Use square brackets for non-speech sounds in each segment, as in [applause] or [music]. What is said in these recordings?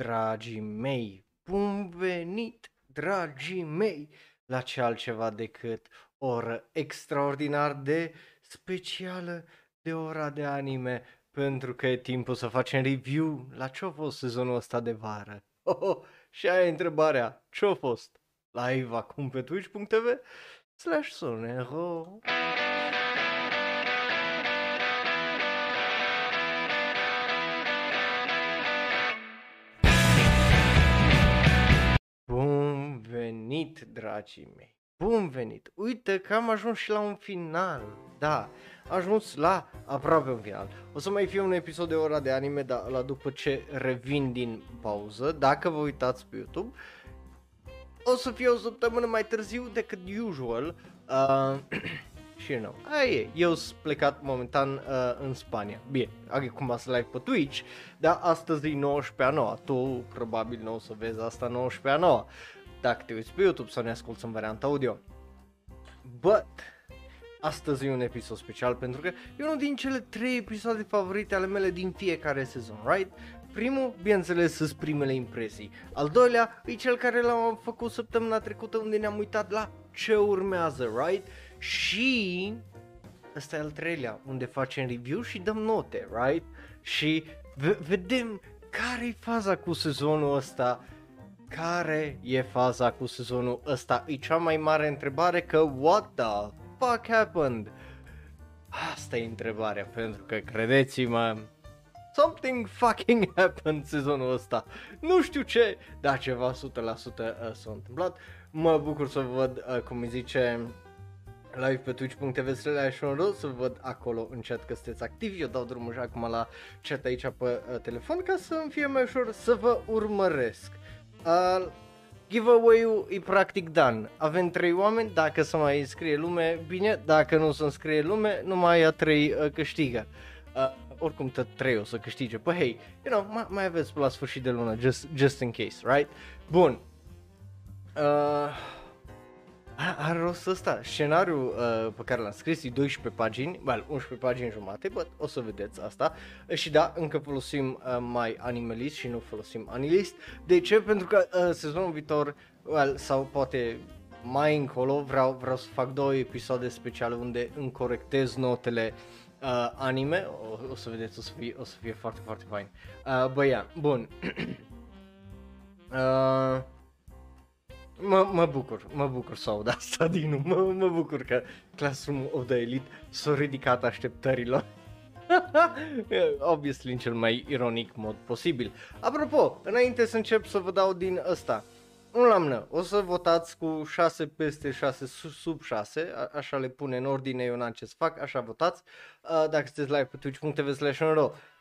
dragii mei! Bun venit, dragii mei, la ce altceva decât o oră extraordinar de specială de ora de anime, pentru că e timpul să facem review la ce a fost sezonul ăsta de vară. Oh, oh, și aia e întrebarea, ce a fost? Live acum pe twitch.tv slash sonero. Dragii mei! Bun venit! Uite că am ajuns și la un final. Da, am ajuns la aproape un final. O să mai fie un episod de ora de anime, dar la după ce revin din pauză. Dacă vă uitați pe YouTube, o să fie o săptămână mai târziu decât usual. Uh, [clears throat] și nu. Aia e, eu sunt plecat momentan uh, în Spania. Bine, acum să live pe Twitch, dar astăzi e 19 a 9 Tu probabil nu o să vezi asta 19 a 9 dacă te uiți pe YouTube sau ne asculti în varianta audio. But, astăzi e un episod special pentru că e unul din cele trei episoade favorite ale mele din fiecare sezon, right? Primul, bineînțeles, sunt primele impresii. Al doilea, e cel care l-am făcut săptămâna trecută unde ne-am uitat la ce urmează, right? Și ăsta e al treilea, unde facem review și dăm note, right? Și v- vedem care e faza cu sezonul ăsta, care e faza cu sezonul ăsta. E cea mai mare întrebare că what the fuck happened? Asta e întrebarea, pentru că credeți-mă, something fucking happened sezonul ăsta. Nu știu ce, dar ceva 100% uh, s-a întâmplat. Mă bucur să văd, uh, cum îi zice, live pe twitch.tv slash să văd acolo în chat că sunteți activi, eu dau drumul și acum la chat aici pe uh, telefon ca să îmi fie mai ușor să vă urmăresc. Uh, giveaway-ul e practic done. Avem trei oameni, dacă să mai înscrie lume, bine, dacă nu se înscrie lume, numai a trei uh, câștigă. Uh, oricum tot trei o să câștige. Păi hei, you know, mai, mai aveți la sfârșit de lună, just, just in case, right? Bun. Uh, are rost ăsta. Scenariul uh, pe care l-am scris e 12 pagini, well, 11 pagini jumate, but o să vedeți asta. Și da, încă folosim uh, mai Animalist și nu folosim Anilist. De ce? Pentru că uh, sezonul viitor, well, sau poate mai încolo, vreau, vreau să fac două episoade speciale unde îmi corectez notele uh, anime. O, o să vedeți, o să fie, o să fie foarte, foarte fain. Uh, bă, ia, bun. [clears throat] uh, Mă, mă bucur, mă bucur să aud asta din nou, mă, mă bucur că Classroom of the Elite s-a ridicat așteptărilor. [laughs] Obviously în cel mai ironic mod posibil. Apropo, înainte să încep să vă dau din ăsta, un la mână, o să votați cu 6 peste 6 sub 6, a- așa le pune în ordine, eu n-am ce să fac, așa votați. Uh, dacă sunteți live pe twitch.tv slash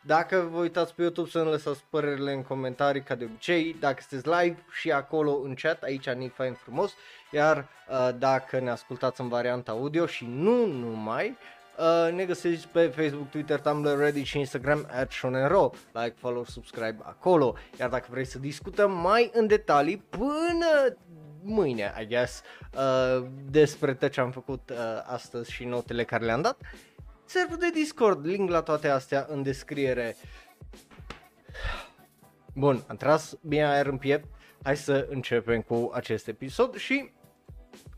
dacă vă uitați pe YouTube să ne lăsați părerile în comentarii ca de obicei, dacă sunteți live și acolo în chat, aici ni fain frumos, iar uh, dacă ne ascultați în varianta audio și nu numai, Uh, ne găsiți pe Facebook, Twitter, Tumblr, Reddit și Instagram at Shonero. Like, follow, subscribe acolo. Iar dacă vrei să discutăm mai în detalii până mâine, I guess, uh, despre tot ce am făcut uh, astăzi și notele care le-am dat, serverul de Discord, link la toate astea în descriere. Bun, am tras bine aer în piept, hai să începem cu acest episod și,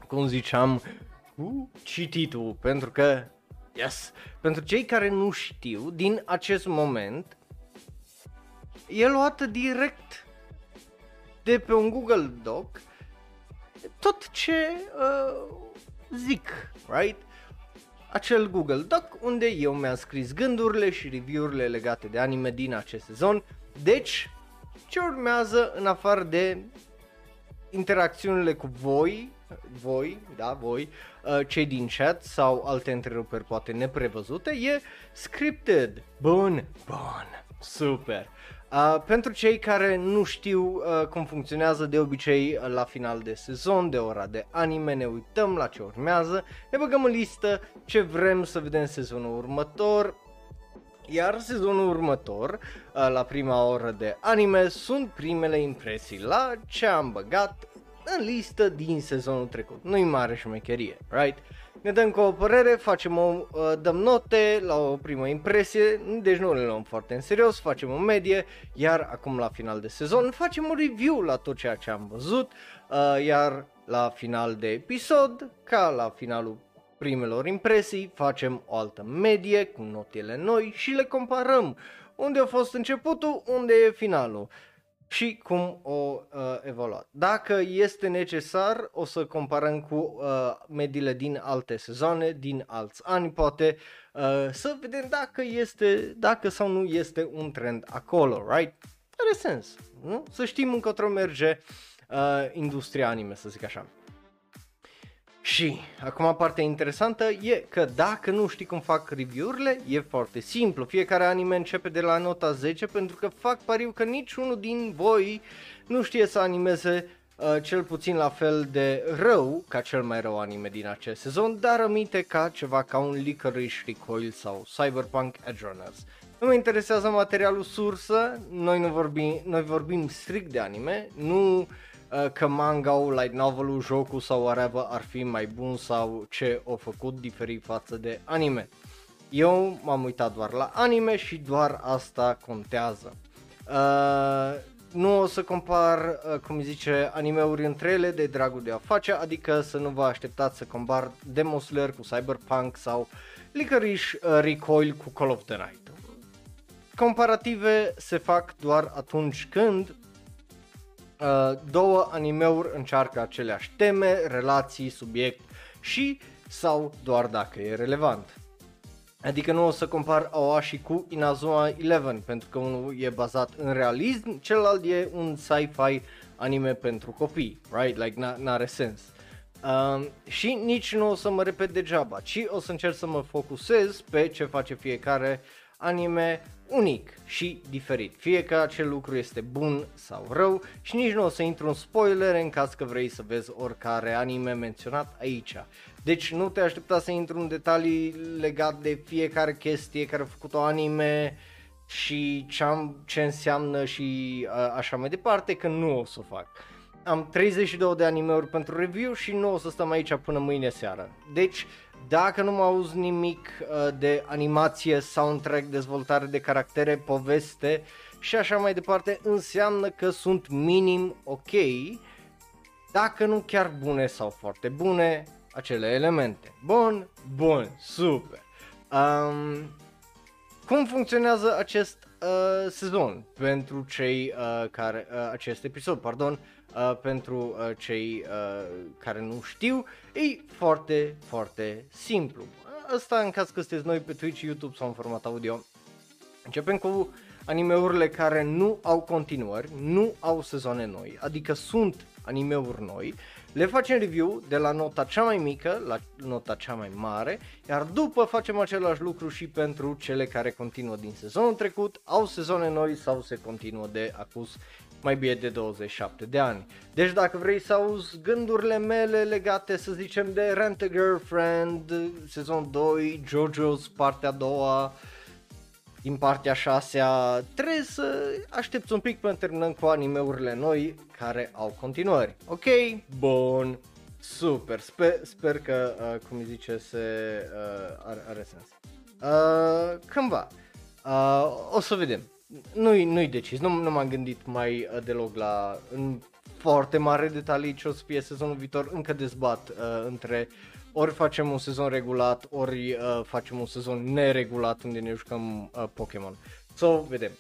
cum ziceam, cu cititul, pentru că, yes, pentru cei care nu știu, din acest moment, e luată direct de pe un Google Doc tot ce uh, zic, right? Acel Google Doc unde eu mi-am scris gândurile și review-urile legate de anime din acest sezon. Deci, ce urmează în afară de interacțiunile cu voi, voi, da, voi, uh, cei din chat sau alte întreruperi poate neprevăzute, e scripted. Bun, bun, super. Uh, pentru cei care nu știu uh, cum funcționează de obicei uh, la final de sezon, de ora de anime, ne uităm la ce urmează, ne băgăm în listă ce vrem să vedem sezonul următor, iar sezonul următor, uh, la prima oră de anime, sunt primele impresii la ce am băgat în listă din sezonul trecut. Nu-i mare șmecherie, right? Ne dăm cu o părere, facem o, uh, dăm note la o primă impresie, deci nu le luăm foarte în serios, facem o medie, iar acum la final de sezon facem un review la tot ceea ce am văzut, uh, iar la final de episod, ca la finalul primelor impresii, facem o altă medie cu notele noi și le comparăm. Unde a fost începutul, unde e finalul și cum o uh, evoluat. Dacă este necesar, o să comparăm cu uh, mediile din alte sezoane, din alți ani, poate uh, să vedem dacă este, dacă sau nu este un trend acolo, right? Are sens, nu? Să știm încotro merge uh, industria anime, să zic așa. Și acum partea interesantă e că dacă nu știi cum fac review-urile, e foarte simplu. Fiecare anime începe de la nota 10 pentru că fac pariu că niciunul din voi nu știe să animeze uh, cel puțin la fel de rău ca cel mai rău anime din acest sezon, dar aminte ca ceva ca un Licorice Recoil sau Cyberpunk Edge Runners. Nu mă interesează materialul sursă, noi, nu vorbim, noi vorbim strict de anime, nu Uh, că manga light novel jocul sau whatever ar fi mai bun sau ce o făcut diferit față de anime. Eu m-am uitat doar la anime și doar asta contează. Uh, nu o să compar, uh, cum zice, animeuri între ele de dragul de a face, adică să nu vă așteptați să compar Demon Slayer cu Cyberpunk sau Licorice uh, Recoil cu Call of the Night. Comparative se fac doar atunci când Uh, două animeuri încearcă aceleași teme, relații, subiect și sau doar dacă e relevant. Adică nu o să compar Aoashi cu Inazuma Eleven, pentru că unul e bazat în realism, celălalt e un sci-fi anime pentru copii, right? Like, n-are sens. Um, și nici nu o să mă repet degeaba, ci o să încerc să mă focusez pe ce face fiecare anime unic și diferit, fie că acel lucru este bun sau rău și nici nu o să intru în spoiler în caz că vrei să vezi oricare anime menționat aici. Deci nu te aștepta să intru în detalii legat de fiecare chestie care a făcut o anime și ce, am, ce înseamnă și uh, așa mai departe, că nu o să o fac. Am 32 de animeuri pentru review și nu o să stăm aici până mâine seară. Deci dacă nu mă auzi nimic uh, de animație, soundtrack, dezvoltare de caractere, poveste și așa mai departe, înseamnă că sunt minim ok, dacă nu chiar bune sau foarte bune, acele elemente. Bun, bun, super. Um, cum funcționează acest uh, sezon pentru cei uh, care, uh, acest episod, pardon, uh, pentru uh, cei uh, care nu știu, e foarte, foarte simplu. Asta în caz că sunteți noi pe Twitch, YouTube sau în format audio. Începem cu animeurile care nu au continuări, nu au sezoane noi, adică sunt animeuri noi, le facem review de la nota cea mai mică la nota cea mai mare, iar după facem același lucru și pentru cele care continuă din sezonul trecut, au sezoane noi sau se continuă de acus mai bine de 27 de ani. Deci dacă vrei să auzi gândurile mele legate, să zicem, de Rent a Girlfriend, sezon 2, JoJo's partea a doua, din partea 6 trebuie să aștepți un pic până terminăm cu animeurile noi care au continuări. Ok? Bun. Super. Sper, sper că, uh, cum îi zice, se uh, are, are sens. Uh, cândva. Uh, o să vedem nu-i, nu-i decis, nu, nu m-am gândit mai uh, deloc la în foarte mare detalii ce o să fie sezonul viitor, încă dezbat uh, între ori facem un sezon regulat, ori uh, facem un sezon neregulat unde ne jucăm uh, Pokémon. So, vedem.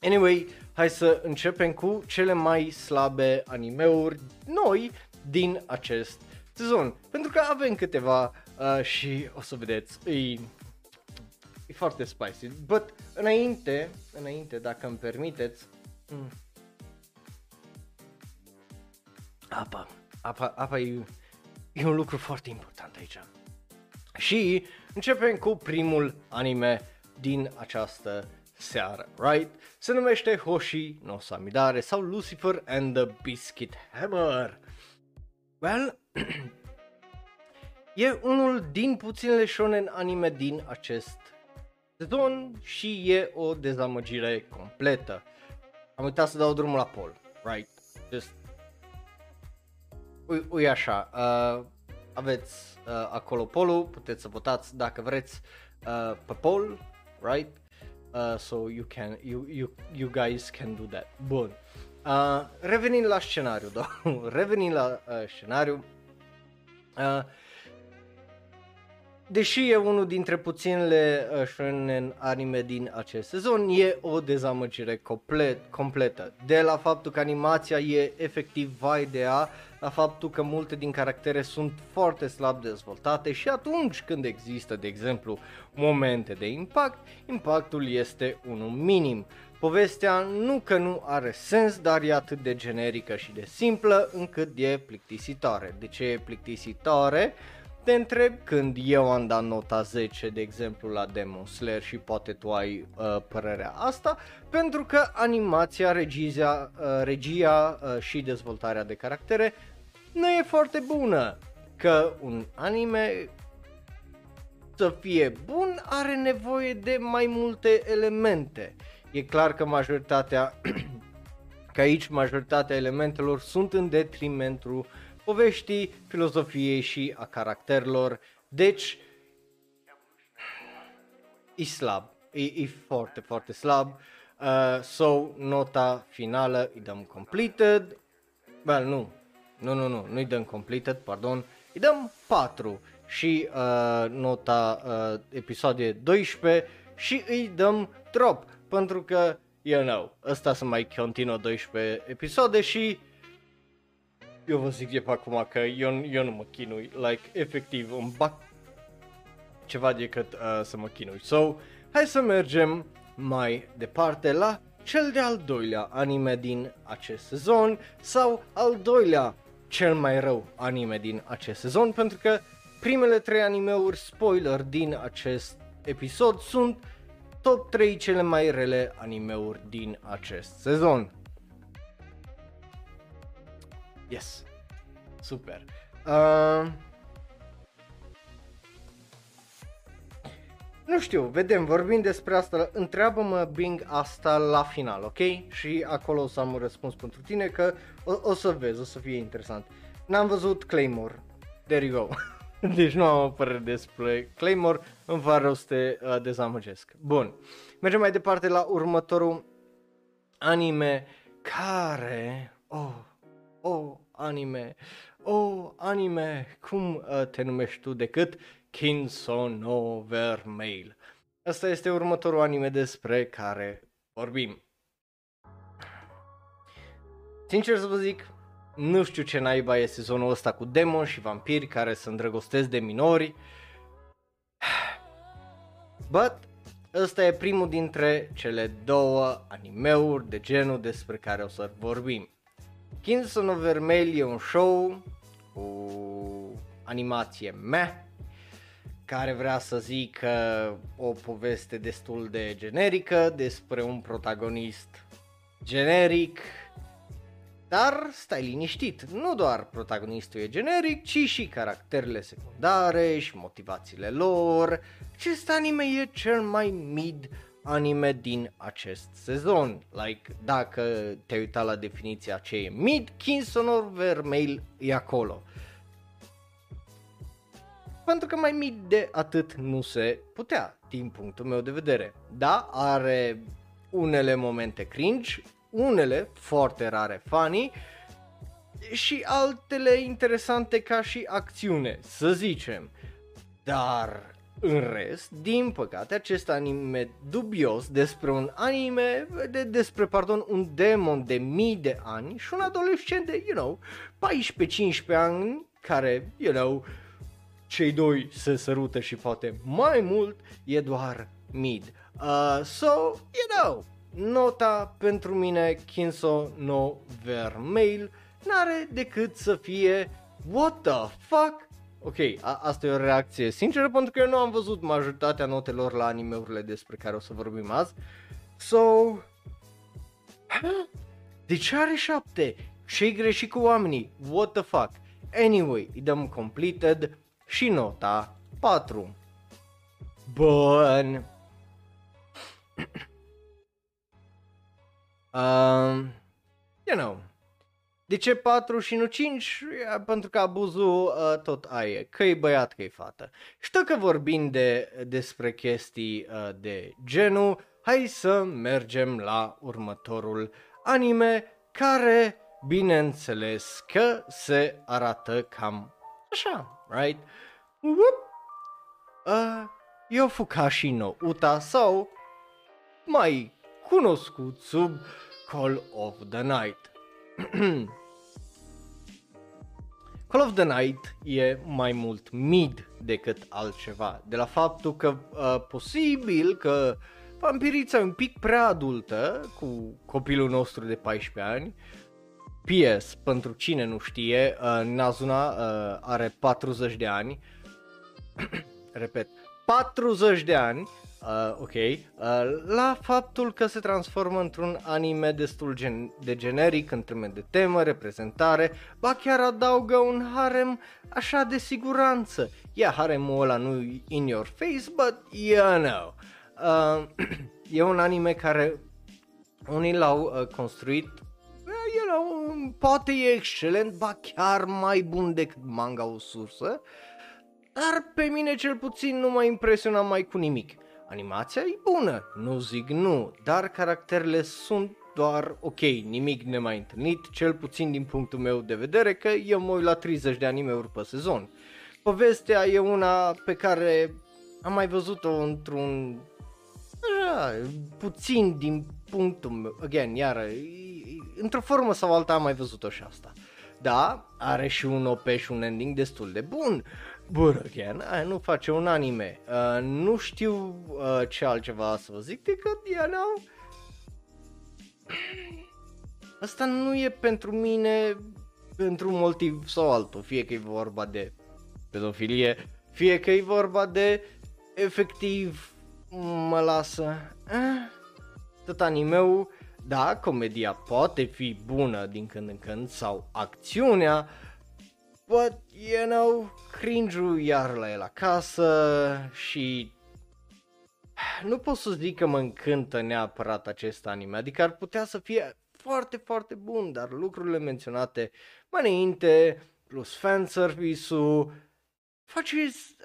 Anyway, hai să începem cu cele mai slabe animeuri noi din acest sezon. Pentru că avem câteva uh, și o să vedeți, îi E foarte spicy. But înainte, înainte, dacă îmi permiteți, mm, apa, apa, apa e, e un lucru foarte important aici. Și începem cu primul anime din această seară, right? Se numește Hoshi no Samidare sau Lucifer and the Biscuit Hammer. Well, [clears throat] e unul din puținele shonen anime din acest sezon și e o dezamăgire completă. Am uitat să dau drumul la Paul, right? Just... Ui, ui așa, uh, aveți uh, acolo polul, puteți să votați dacă vreți uh, pe poll, right? Uh, so you can, you, you, you guys can do that. Bun. Uh, revenind la scenariu, [laughs] da? revenind la uh, scenariu, uh, deși e unul dintre puținele uh, shonen anime din acest sezon, e o dezamăgire complet, completă. De la faptul că animația e efectiv vai de a, la faptul că multe din caractere sunt foarte slab dezvoltate și atunci când există, de exemplu, momente de impact, impactul este unul minim. Povestea nu că nu are sens, dar e atât de generică și de simplă încât e plictisitoare. De ce e plictisitoare? Te întreb când eu am dat nota 10, de exemplu, la Demon Slayer și poate tu ai uh, părerea asta, pentru că animația, regia, uh, regia uh, și dezvoltarea de caractere nu e foarte bună. Că un anime să fie bun are nevoie de mai multe elemente. E clar că majoritatea, [clears throat] că aici majoritatea elementelor sunt în detrimentul poveștii, filozofiei și a caracterilor. Deci, e slab, e, e foarte, foarte slab. Uh, so, nota finală îi dăm completed. Well, nu, nu, nu, nu, nu îi dăm completed, pardon. Îi dăm 4 și uh, nota uh, episoade 12 și îi dăm drop pentru că, you know, ăsta să mai continuă 12 episoade și eu vă zic de pe acum că eu, eu nu mă chinui, like, efectiv, îmi bag ceva decât uh, să mă chinui. So, hai să mergem mai departe la cel de-al doilea anime din acest sezon sau al doilea cel mai rău anime din acest sezon pentru că primele trei animeuri spoiler din acest episod sunt top 3 cele mai rele animeuri din acest sezon. Yes. Super. Uh, nu știu, vedem, vorbim despre asta, întreabă-mă Bing asta la final, ok? Și acolo o să am un răspuns pentru tine că o, o să vezi, o să fie interesant. N-am văzut Claymore, there you go. [laughs] deci nu am o părere despre Claymore, îmi va rău să te uh, dezamăgesc. Bun, mergem mai departe la următorul anime care, oh, oh, anime, oh, anime, cum uh, te numești tu decât Kinso no Vermail. Asta este următorul anime despre care vorbim. Sincer să vă zic, nu știu ce naiba e sezonul ăsta cu demon și vampiri care se îndrăgostesc de minori. [sighs] But, ăsta e primul dintre cele două animeuri de genul despre care o să vorbim. Kinson of Vermel e un show cu animație meh, care vrea să zică o poveste destul de generică despre un protagonist generic, dar stai liniștit, nu doar protagonistul e generic, ci și caracterele secundare și motivațiile lor. Acest anime e cel mai mid anime din acest sezon. Like, dacă te-ai uitat la definiția ce e mid, Kingston Vermeil e acolo. Pentru că mai mid de atât nu se putea, din punctul meu de vedere. Da, are unele momente cringe, unele foarte rare funny și altele interesante ca și acțiune, să zicem. Dar în rest, din păcate, acest anime dubios despre un anime, de, despre, pardon, un demon de mii de ani și un adolescent de, you know, 14-15 ani care, you know, cei doi se sărută și poate mai mult, e doar mid. Uh, so, you know, nota pentru mine, Kinso no Vermail, n-are decât să fie What the fuck? Ok, a- asta e o reacție sinceră pentru că eu nu am văzut majoritatea notelor la animeurile despre care o să vorbim azi. So... De ce are șapte? Ce-i greșit cu oamenii? What the fuck? Anyway, îi dăm completed și nota 4. Bun. [clears throat] um, you know, De ce 4 și nu 5? Pentru că abuzul uh, tot aia, că e băiat, că e fată. Știu că vorbim de, despre chestii uh, de genul, hai să mergem la următorul anime care, bineînțeles, că se arată cam așa, right? Whoop. Uh, eu Fukashi no Uta sau mai cunoscut sub Call of the Night. [clears throat] Call of the Night e mai mult mid decât altceva, de la faptul că uh, posibil că vampirița e un pic prea adultă cu copilul nostru de 14 ani. PS, pentru cine nu știe, uh, Nazuna uh, are 40 de ani. [clears throat] Repet, 40 de ani uh, ok, uh, la faptul că se transformă într-un anime destul gen- de generic în termen de temă, reprezentare, ba chiar adaugă un harem așa de siguranță. Yeah, haremul ăla nu in your face, but you know. Uh, [clears throat] e un anime care unii l-au uh, construit uh, you know, poate e excelent, ba chiar mai bun decât manga o sursă, dar pe mine cel puțin nu m-a impresionat mai cu nimic. Animația e bună, nu zic nu, dar caracterele sunt doar ok, nimic nemai întâlnit, cel puțin din punctul meu de vedere, că eu mă uit la 30 de anime-uri pe sezon. Povestea e una pe care am mai văzut-o într-un așa, puțin din punctul meu, again, iară, într-o formă sau alta am mai văzut-o și asta. Da, are și un OP și un ending destul de bun, Bun, again, aia nu face un anime. Uh, nu știu uh, ce altceva să vă zic decât, you know, asta nu e pentru mine pentru un motiv sau altul, fie că e vorba de pedofilie, fie că e vorba de efectiv mă lasă. Eh, tot animeul, da, comedia poate fi bună din când în când sau acțiunea, but you know, cringe iar la el acasă și nu pot să zic că mă încântă neapărat acest anime, adică ar putea să fie foarte, foarte bun, dar lucrurile menționate mai înainte, plus fanservice-ul, face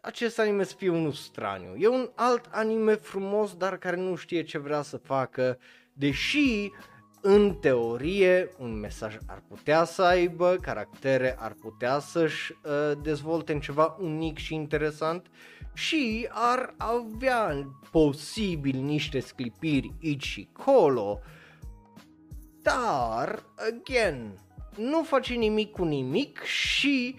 acest anime să fie unul straniu. E un alt anime frumos, dar care nu știe ce vrea să facă, deși în teorie, un mesaj ar putea să aibă, caractere ar putea să-și uh, dezvolte în ceva unic și interesant și ar avea posibil niște sclipiri aici și colo, dar, again, nu face nimic cu nimic și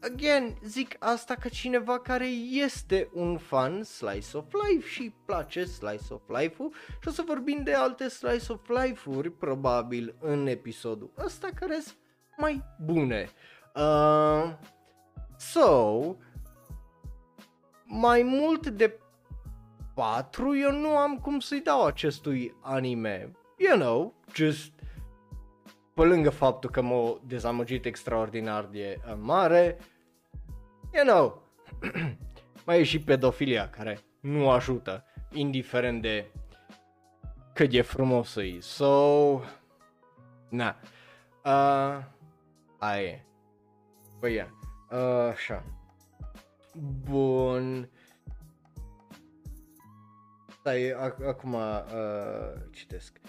again, zic asta ca cineva care este un fan slice of life și place slice of life-ul și o să vorbim de alte slice of life-uri probabil în episodul ăsta care sunt mai bune. Uh, so, mai mult de 4 eu nu am cum să-i dau acestui anime. You know, just pe lângă faptul că m-a dezamăgit extraordinar de uh, mare, you know, [clears throat] mai e și pedofilia care nu ajută, indiferent de cât e frumos să So, na, uh, aia e. Păi ia, uh, așa. Bun. Stai, acum uh, citesc.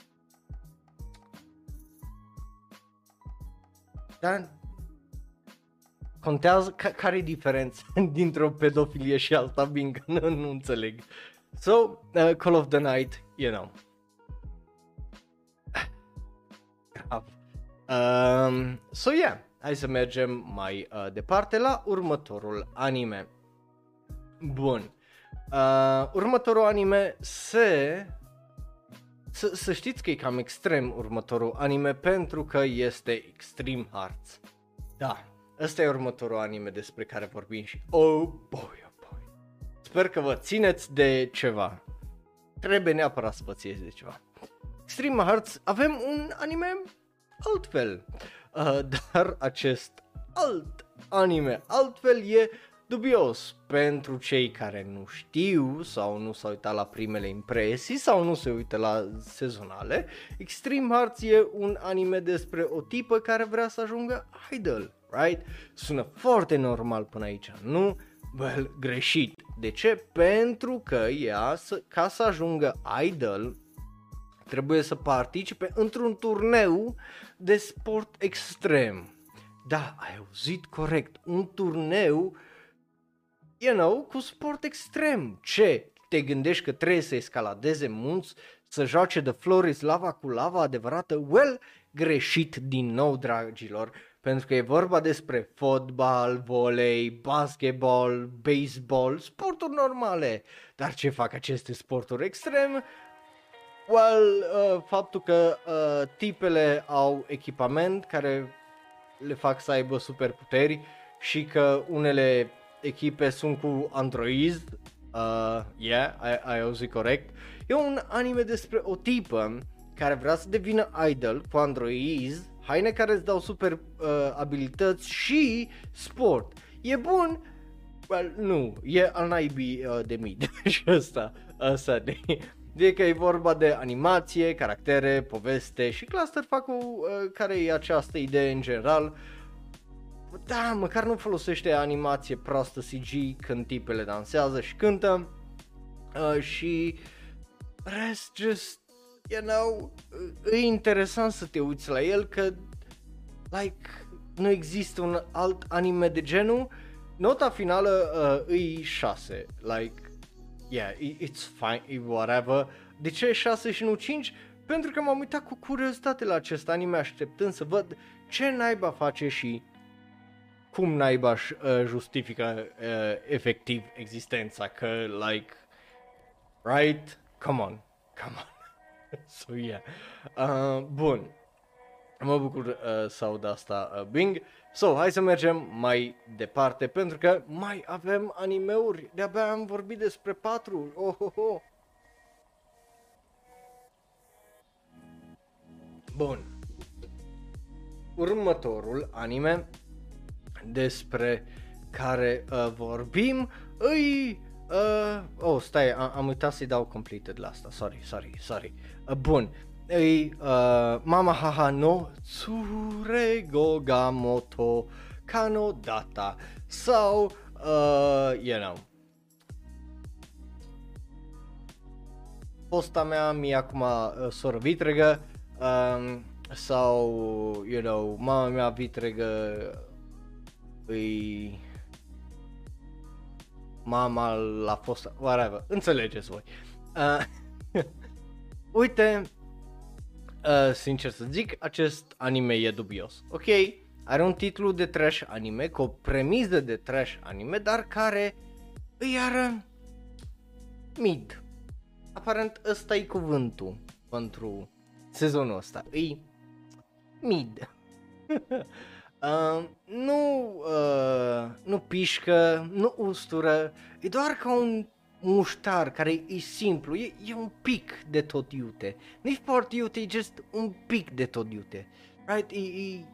Dar contează ca, care e diferența [laughs] dintre o pedofilie și alta, bing, nu, nu înțeleg. So, uh, Call of the Night, you know. Um, so, yeah, hai să mergem mai uh, departe la următorul anime. Bun. Uh, următorul anime se... S- să știți că e cam extrem următorul anime pentru că este Extreme Hearts. Da, Ăsta e următorul anime despre care vorbim și oh boy, oh boy. Sper că vă țineți de ceva. Trebuie neapărat să vă țineți de ceva. Extreme Hearts avem un anime altfel. Uh, [laughs] dar acest alt anime altfel e dubios pentru cei care nu știu sau nu s-au uitat la primele impresii sau nu se uită la sezonale. Extreme Hearts e un anime despre o tipă care vrea să ajungă idol, right? Sună foarte normal până aici, nu? Well, greșit. De ce? Pentru că ea, ca să ajungă idol, trebuie să participe într-un turneu de sport extrem. Da, ai auzit corect, un turneu, you know, cu sport extrem. Ce? Te gândești că trebuie să escaladeze munți, să joace de Floris lava cu lava adevărată? Well, greșit din nou, dragilor, pentru că e vorba despre fotbal, volei, basketball, baseball, sporturi normale. Dar ce fac aceste sporturi extrem? Well, uh, faptul că uh, tipele au echipament care le fac să aibă superputeri și că unele echipe sunt cu androizi, uh, yeah, ai, ai auzit corect, e un anime despre o tipă care vrea să devină idol cu androizi, haine care îți dau super uh, abilități și sport. E bun? Well, nu, e al naibii uh, de mid [laughs] și ăsta, ăsta de de că e vorba de animație, caractere, poveste și cluster fac uh, care e această idee în general. Da, măcar nu folosește animație proastă CG când tipele dansează și cântă. Uh, și rest just, you know, e interesant să te uiți la el că, like, nu există un alt anime de genul. Nota finală uh, e 6, like, yeah, it's fine, whatever. De ce 6 și nu 5? Pentru că m-am uitat cu curiozitate la acest anime așteptând să văd ce naiba face și cum naiba uh, justifică uh, efectiv existența, că like, right? Come on, come on. [laughs] so yeah. Uh, bun. Mă bucur uh, să aud asta, uh, Bing. So, hai să mergem mai departe, pentru că mai avem animeuri. De-abia am vorbit despre patru. Oh, oh, oh. Bun. Următorul anime despre care uh, vorbim îi... Uh, oh, stai, am, am uitat să-i dau completed la asta. Sorry, sorry, sorry. Uh, bun ei uh, Mama Haha no Tsurego Gamoto Kano Data sau, uh, you know, posta mea mi acum uh, soră vitregă um, sau, you know, mama mea vitregă îi mama la fosta, whatever, înțelegeți voi. Uh, [laughs] uite, Uh, sincer să zic, acest anime e dubios. Ok, are un titlu de trash anime, cu o premiză de trash anime, dar care îi ară mid. Aparent ăsta e cuvântul pentru sezonul ăsta. Îi mid. [laughs] uh, nu, uh, nu pișcă, nu ustură, e doar ca un muștar care e simplu, e, e un pic de tot iute. Nu-i foarte iute, e just un pic de tot iute. Right? E, e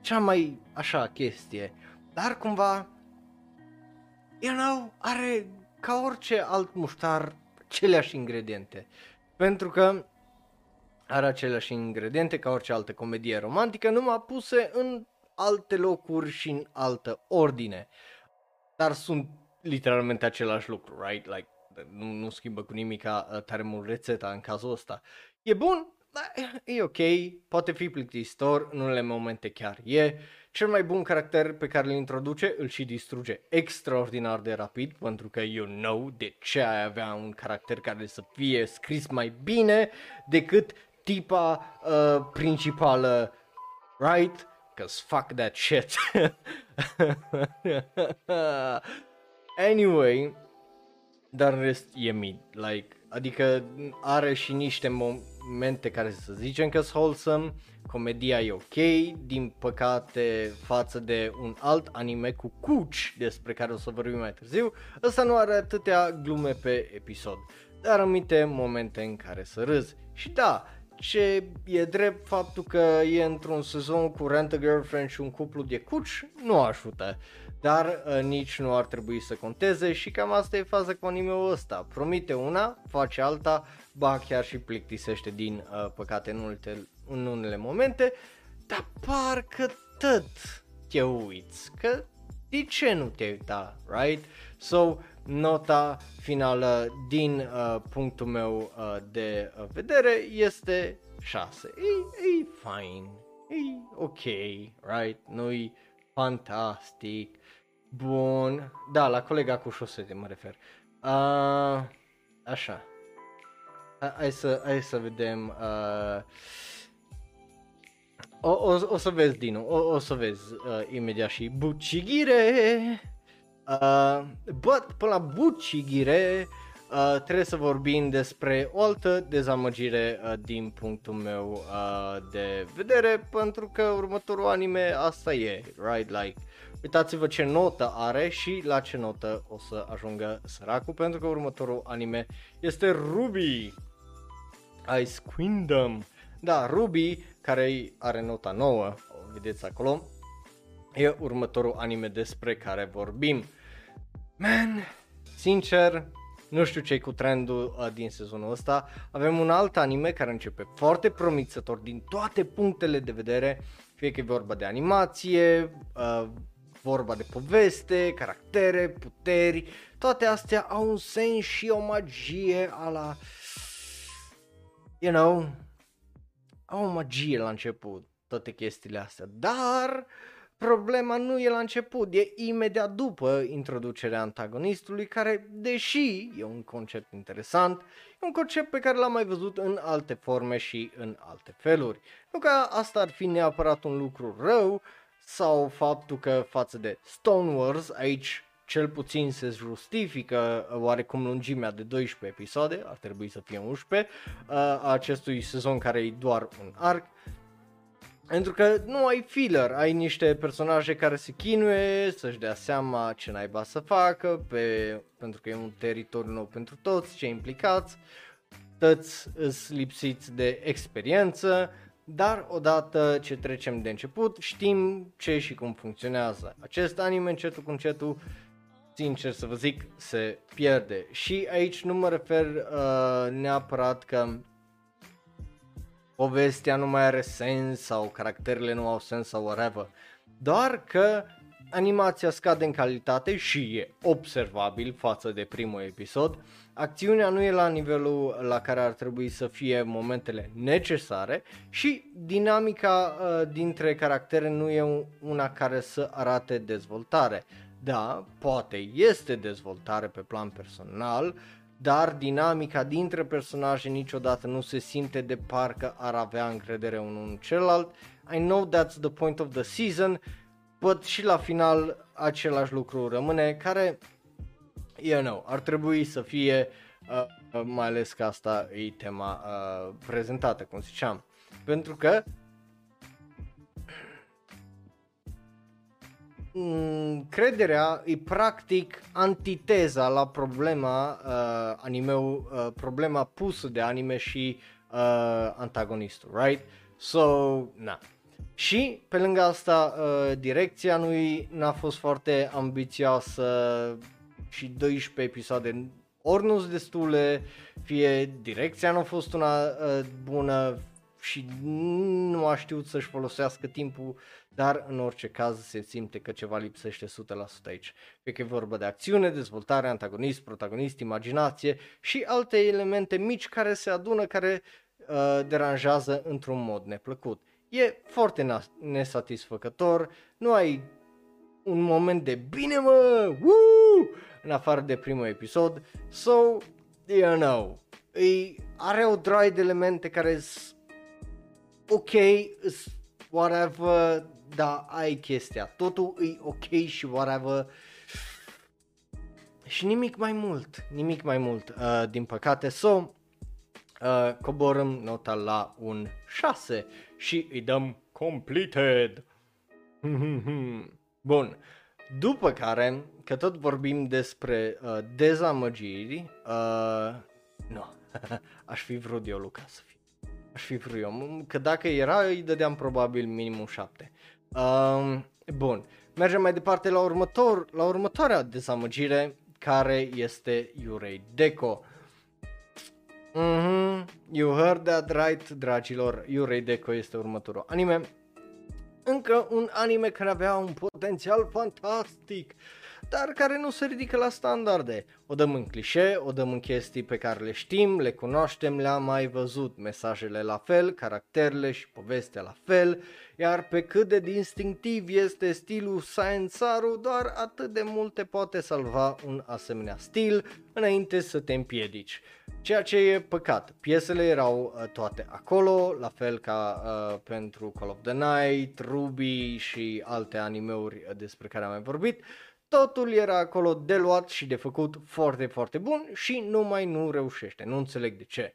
cea mai așa chestie. Dar cumva, you know, are ca orice alt muștar aceleași ingrediente. Pentru că are aceleași ingrediente ca orice altă comedie romantică, numai puse în alte locuri și în altă ordine. Dar sunt literalmente același lucru, right? Like, nu, nu schimbă cu nimic uh, tare mult rețeta în cazul ăsta. E bun, da, e ok, poate fi plictisitor, în unele momente chiar e. Cel mai bun caracter pe care îl introduce îl și distruge extraordinar de rapid, pentru că you know de ce ai avea un caracter care să fie scris mai bine decât tipa uh, principală, right? Cause fuck that shit. [laughs] Anyway, dar în rest e mid, like, adică are și niște momente care să zicem că sunt wholesome, comedia e ok, din păcate față de un alt anime cu Kuch, despre care o să vorbim mai târziu, ăsta nu are atâtea glume pe episod, dar anumite momente în care să râzi. Și da, ce e drept faptul că e într-un sezon cu Rent a Girlfriend și un cuplu de cuci, nu ajută. dar uh, nici nu ar trebui să conteze și cam asta e faza cu anime-ul ăsta. Promite una, face alta, ba chiar și plictisește din uh, păcate în, ulte, în unele momente, dar parcă tot te uiți, că de ce nu te uita, right? So, nota finală din uh, punctul meu uh, de uh, vedere este 6. E, e fine, e ok, right? Nu-i fantastic, bun, da, la colega cu șosete mă refer. Uh, așa, hai să, hai să vedem, uh, o, o, o să vezi, Dinu, o, o să vezi uh, imediat și Bucigire. Uh, but, până la Bucigire, uh, trebuie să vorbim despre o altă dezamăgire uh, din punctul meu uh, de vedere, pentru că următorul anime asta e, right? Like, uitați-vă ce notă are și la ce notă o să ajungă săracul, pentru că următorul anime este Ruby Ice Kingdom. Da, Ruby, care are nota 9, o vedeți acolo, e următorul anime despre care vorbim. Man, sincer, nu știu ce cu trendul uh, din sezonul ăsta. Avem un alt anime care începe foarte promițător din toate punctele de vedere, fie că e vorba de animație, uh, vorba de poveste, caractere, puteri, toate astea au un sens și o magie a la, you know, au o magie la început, toate chestiile astea, dar problema nu e la început, e imediat după introducerea antagonistului, care, deși e un concept interesant, e un concept pe care l-am mai văzut în alte forme și în alte feluri. Nu că asta ar fi neapărat un lucru rău, sau faptul că față de Stone Wars, aici cel puțin se justifică oarecum lungimea de 12 episoade, ar trebui să fie 11, a acestui sezon care e doar un arc, pentru că nu ai filler, ai niște personaje care se chinuie să-și dea seama ce naiba să facă, pe, pentru că e un teritoriu nou pentru toți cei implicați, toți îs lipsiți de experiență, dar odată ce trecem de început știm ce și cum funcționează. Acest anime încetul cu încetul sincer să vă zic, se pierde. Și aici nu mă refer uh, neapărat că povestea nu mai are sens sau caracterele nu au sens sau whatever, doar că animația scade în calitate și e observabil față de primul episod, acțiunea nu e la nivelul la care ar trebui să fie momentele necesare și dinamica uh, dintre caractere nu e una care să arate dezvoltare. Da, poate este dezvoltare pe plan personal, dar dinamica dintre personaje niciodată nu se simte de parcă ar avea încredere unul în celălalt. I know that's the point of the season, but și la final același lucru rămâne, care, you know, ar trebui să fie, uh, uh mai ales că asta e tema uh, prezentată, cum ziceam. Pentru că crederea e practic antiteza la problema uh, animeu, uh, problema pusă de anime și uh, antagonistul, right? So, na. Și pe lângă asta, uh, direcția lui n-a fost foarte ambițioasă și 12 episoade ori nu destule, fie direcția nu a fost una uh, bună și nu a știut să-și folosească timpul dar în orice caz se simte că ceva lipsește 100% aici. Fie că e vorba de acțiune, dezvoltare, antagonist, protagonist, imaginație și alte elemente mici care se adună, care uh, deranjează într-un mod neplăcut. E foarte nesatisfăcător, nu ai un moment de bine mă, woo! în afară de primul episod, so, you know, e, are o droaie de elemente care sunt ok, whatever, da, ai chestia, totul e ok și whatever. Și nimic mai mult, nimic mai mult, uh, din păcate. So, uh, coborâm nota la un 6 și îi dăm completed. [laughs] Bun. După care, că tot vorbim despre uh, dezamăgiri, uh, nu, [laughs] aș fi vrut eu, Luca, să fie. Aș fi vrut eu, că dacă era, îi dădeam probabil minimum 7. Um, bun, Mergem mai departe la, următor, la următoarea dezamăgire, care este Yurei Deco. Mhm, you heard that right, dragilor, Yurei Deco este următorul anime. Încă un anime care avea un potențial fantastic dar care nu se ridică la standarde. O dăm în clișee, o dăm în chestii pe care le știm, le cunoaștem, le-am mai văzut, mesajele la fel, caracterele și povestea la fel, iar pe cât de distinctiv este stilul Science Saru, doar atât de mult te poate salva un asemenea stil înainte să te împiedici. Ceea ce e păcat. Piesele erau uh, toate acolo, la fel ca uh, pentru Call of the Night, Ruby și alte animeuri despre care am mai vorbit, totul era acolo de luat și de făcut foarte, foarte bun și numai nu reușește. Nu înțeleg de ce.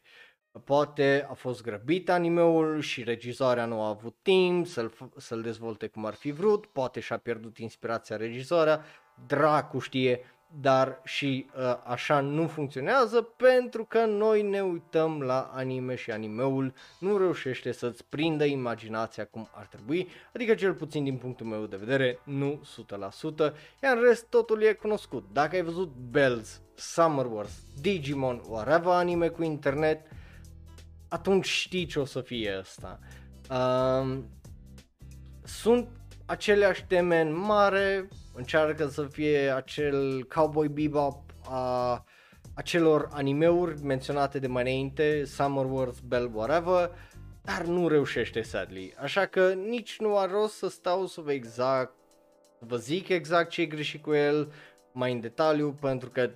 Poate a fost grăbit animeul și regizoarea nu a avut timp să-l, să-l dezvolte cum ar fi vrut, poate și-a pierdut inspirația regizoarea, dracu știe, dar și uh, așa nu funcționează pentru că noi ne uităm la anime și animeul nu reușește să-ți prindă imaginația cum ar trebui, adică cel puțin din punctul meu de vedere nu 100%, iar în rest totul e cunoscut. Dacă ai văzut Bells, Summer Wars, Digimon, whatever anime cu internet, atunci știi ce o să fie asta. Uh, sunt aceleași teme în mare, încearcă să fie acel Cowboy Bebop a acelor animeuri menționate de mai înainte, Summer Wars, Bell, whatever, dar nu reușește sadly. Așa că nici nu are rost să stau să vă exact, vă zic exact ce e greșit cu el mai în detaliu, pentru că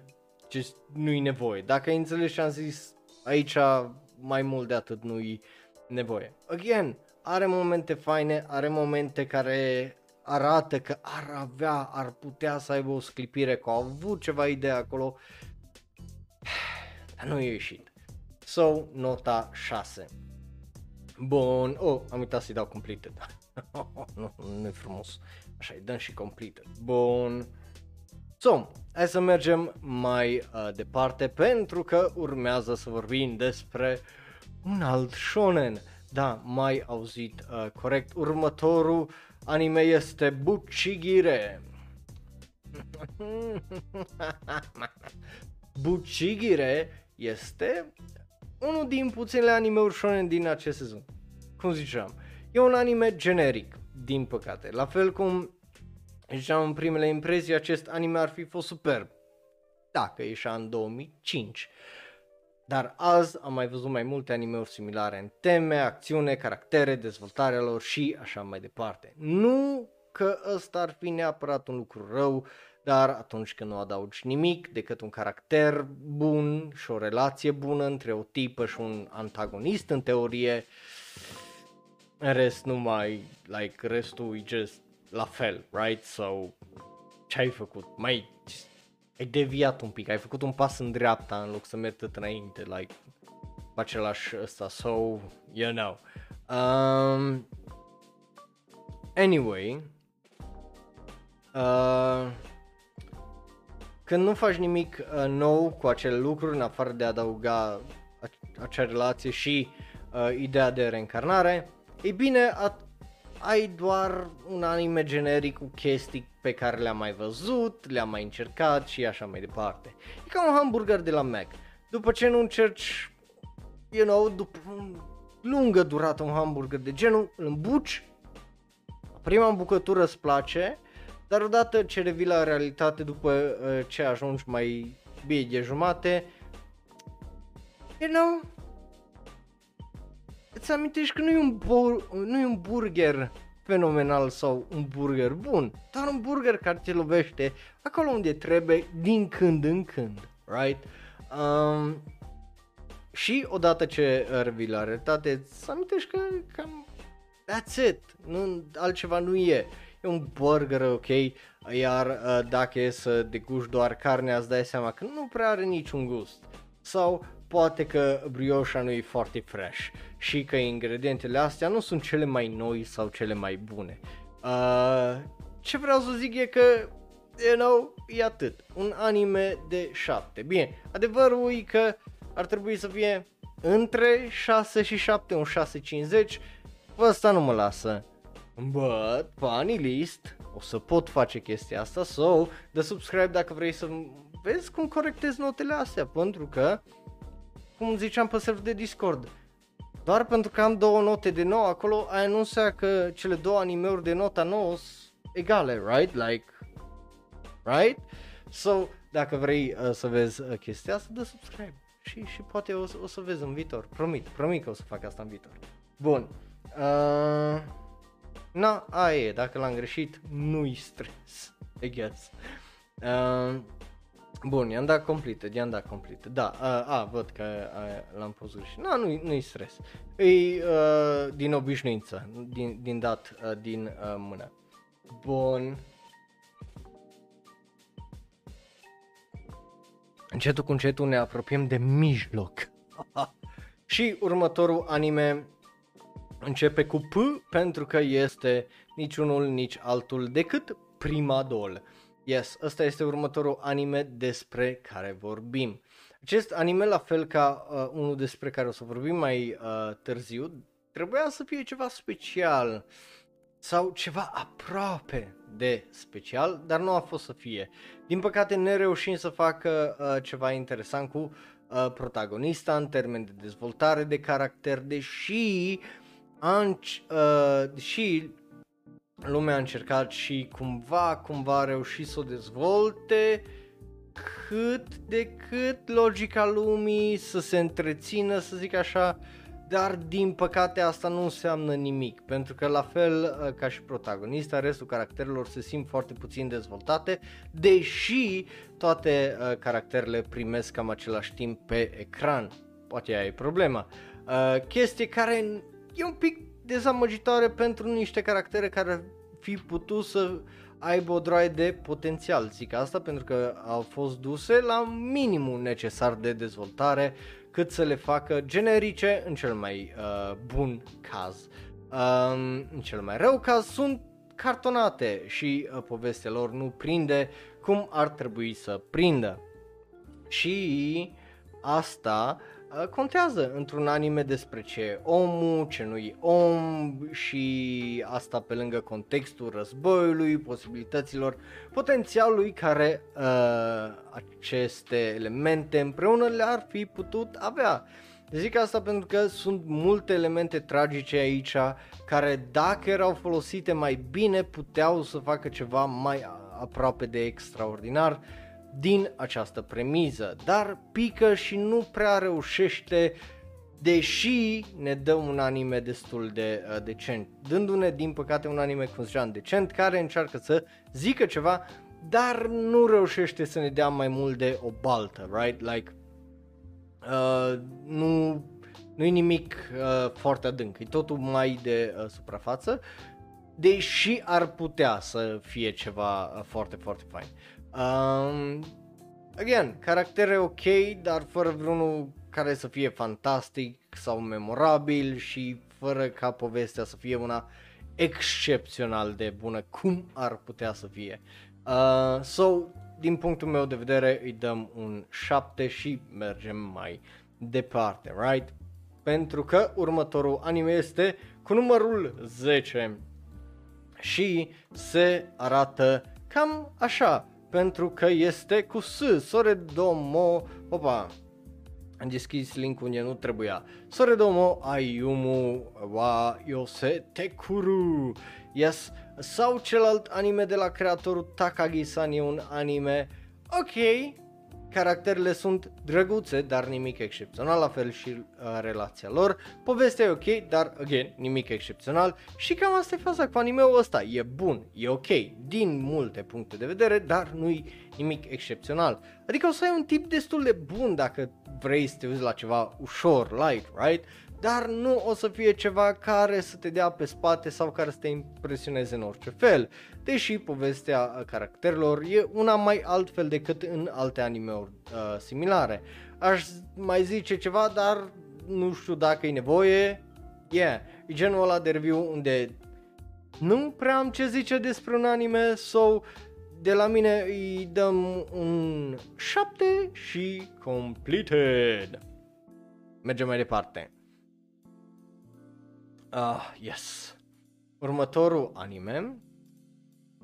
just nu-i nevoie. Dacă ai înțeles ce am zis aici, mai mult de atât nu-i nevoie. Again, are momente faine, are momente care arată că ar avea, ar putea să aibă o sclipire, că au avut ceva idee acolo, [sighs] dar nu e ieșit. So, nota 6. Bun, oh, am uitat să-i dau completed. [laughs] nu, nu e frumos. Așa, îi dăm și completed. Bun. So, hai să mergem mai uh, departe pentru că urmează să vorbim despre un alt shonen. Da, mai auzit uh, corect. Următorul anime este Buchigire. Buchigire este unul din puținele anime-uri shonen din acest sezon. Cum ziceam, e un anime generic, din păcate. La fel cum ziceam în primele impresii, acest anime ar fi fost superb dacă ieșea în 2005. Dar azi am mai văzut mai multe animeuri similare în teme, acțiune, caractere, dezvoltarea lor și așa mai departe. Nu că ăsta ar fi neapărat un lucru rău, dar atunci când nu adaugi nimic decât un caracter bun și o relație bună între o tipă și un antagonist în teorie, în rest nu mai, like, restul e just la fel, right? So, ce ai făcut? Mai ai deviat un pic, ai făcut un pas în dreapta în loc să mergi tot înainte, like, același ăsta, so, you know. Um, anyway, uh, când nu faci nimic uh, nou cu acele lucruri, în afară de a adăuga acea relație și uh, ideea de reîncarnare, e bine, at- ai doar un anime generic cu chestii pe care le-am mai văzut, le-am mai încercat și așa mai departe. E ca un hamburger de la Mac. După ce nu încerci, you know, după lungă durată un hamburger de genul, îl îmbuci, prima bucătură îți place, dar odată ce revii la realitate după uh, ce ajungi mai bine de jumate, you know, îți amintești că nu e un, bur- nu e un burger fenomenal sau un burger bun, dar un burger care te lovește acolo unde trebuie din când în când, right? Um, și odată ce revii la realitate, îți amintești că cam that's it, nu, altceva nu e. E un burger, ok, iar uh, dacă e să deguși doar carnea, îți dai seama că nu prea are niciun gust. Sau poate că brioșa nu e foarte fresh și că ingredientele astea nu sunt cele mai noi sau cele mai bune. Uh, ce vreau să zic e că, you know, e atât. Un anime de 7. Bine, adevărul e că ar trebui să fie între 6 și 7, un 6.50. Ăsta nu mă lasă But, funny list, o să pot face chestia asta, so, de subscribe dacă vrei să vezi cum corectez notele astea, pentru că, cum ziceam pe server de Discord, doar pentru că am două note de 9 acolo, aia nu înseamnă că cele două animeuri de nota 9 sunt egale, right? Like, right? So, dacă vrei uh, să vezi uh, chestia asta, dă subscribe și, și poate o, o să vezi în viitor, promit, promit că o să fac asta în viitor. Bun, uh, na, aia e, dacă l-am greșit, nu-i stres, I guess. Uh, Bun, i-am dat completed, i-am dat completed. Da, a, a văd că a, l-am pus și. Nu, nu, nu-i stres. E uh, din obișnuință, din, din dat uh, din uh, mână. Bun. Încetul cu încetul ne apropiem de mijloc. [laughs] și următorul anime începe cu P pentru că este niciunul nici altul decât Prima Dol. Yes, ăsta este următorul anime despre care vorbim. Acest anime, la fel ca uh, unul despre care o să vorbim mai uh, târziu, trebuia să fie ceva special sau ceva aproape de special, dar nu a fost să fie. Din păcate ne reușim să facă uh, ceva interesant cu uh, protagonista în termen de dezvoltare de caracter, deși, anci, uh, deși lumea a încercat și cumva, cumva a reușit să o dezvolte cât de cât logica lumii să se întrețină, să zic așa, dar din păcate asta nu înseamnă nimic, pentru că la fel uh, ca și protagonista, restul caracterelor se simt foarte puțin dezvoltate, deși toate uh, caracterele primesc cam același timp pe ecran. Poate aia e problema. Uh, chestie care e un pic dezamăgitoare pentru niște caractere care fi putut să aibă o droaie de potențial. Zic asta pentru că au fost duse la minimul necesar de dezvoltare cât să le facă generice în cel mai uh, bun caz. Um, în cel mai rău caz sunt cartonate și uh, povestea lor nu prinde cum ar trebui să prindă. Și asta Uh, contează într-un anime despre ce e omul, ce nu e om și asta pe lângă contextul războiului, posibilităților, potențialului care uh, aceste elemente împreună le-ar fi putut avea. Zic asta pentru că sunt multe elemente tragice aici care dacă erau folosite mai bine puteau să facă ceva mai aproape de extraordinar din această premiză, dar pică și nu prea reușește deși ne dă un anime destul de uh, decent, dându-ne din păcate un anime, cum ziceam, decent, care încearcă să zică ceva, dar nu reușește să ne dea mai mult de o baltă, right? Like, uh, nu, nu e nimic uh, foarte adânc, e totul mai de uh, suprafață, deși ar putea să fie ceva uh, foarte, foarte fain. Um, again, caractere ok, dar fără vreunul care să fie fantastic sau memorabil și fără ca povestea să fie una excepțional de bună, cum ar putea să fie. Uh, so, din punctul meu de vedere, îi dăm un 7 și mergem mai departe, right? Pentru că următorul anime este cu numărul 10 și se arată cam așa pentru că este cu S, Soredomo, opa, am deschis linkul unde nu trebuia. Soredomo Ayumu wa Yose Tekuru. Yes, sau celălalt anime de la creatorul Takagi-san e un anime ok, Caracterele sunt drăguțe, dar nimic excepțional, la fel și uh, relația lor. Povestea e ok, dar, again, nimic excepțional. Și cam asta e faza cu anime-ul ăsta. E bun, e ok, din multe puncte de vedere, dar nu-i nimic excepțional. Adică o să ai un tip destul de bun dacă vrei să te uiți la ceva ușor, light, right? dar nu o să fie ceva care să te dea pe spate sau care să te impresioneze în orice fel, deși povestea caracterelor e una mai altfel decât în alte anime-uri uh, similare. Aș mai zice ceva, dar nu știu dacă e nevoie. Yeah, e genul ăla de review unde nu prea am ce zice despre un anime, so de la mine îi dăm un 7 și completed. Mergem mai departe. Ah, yes. următorul anime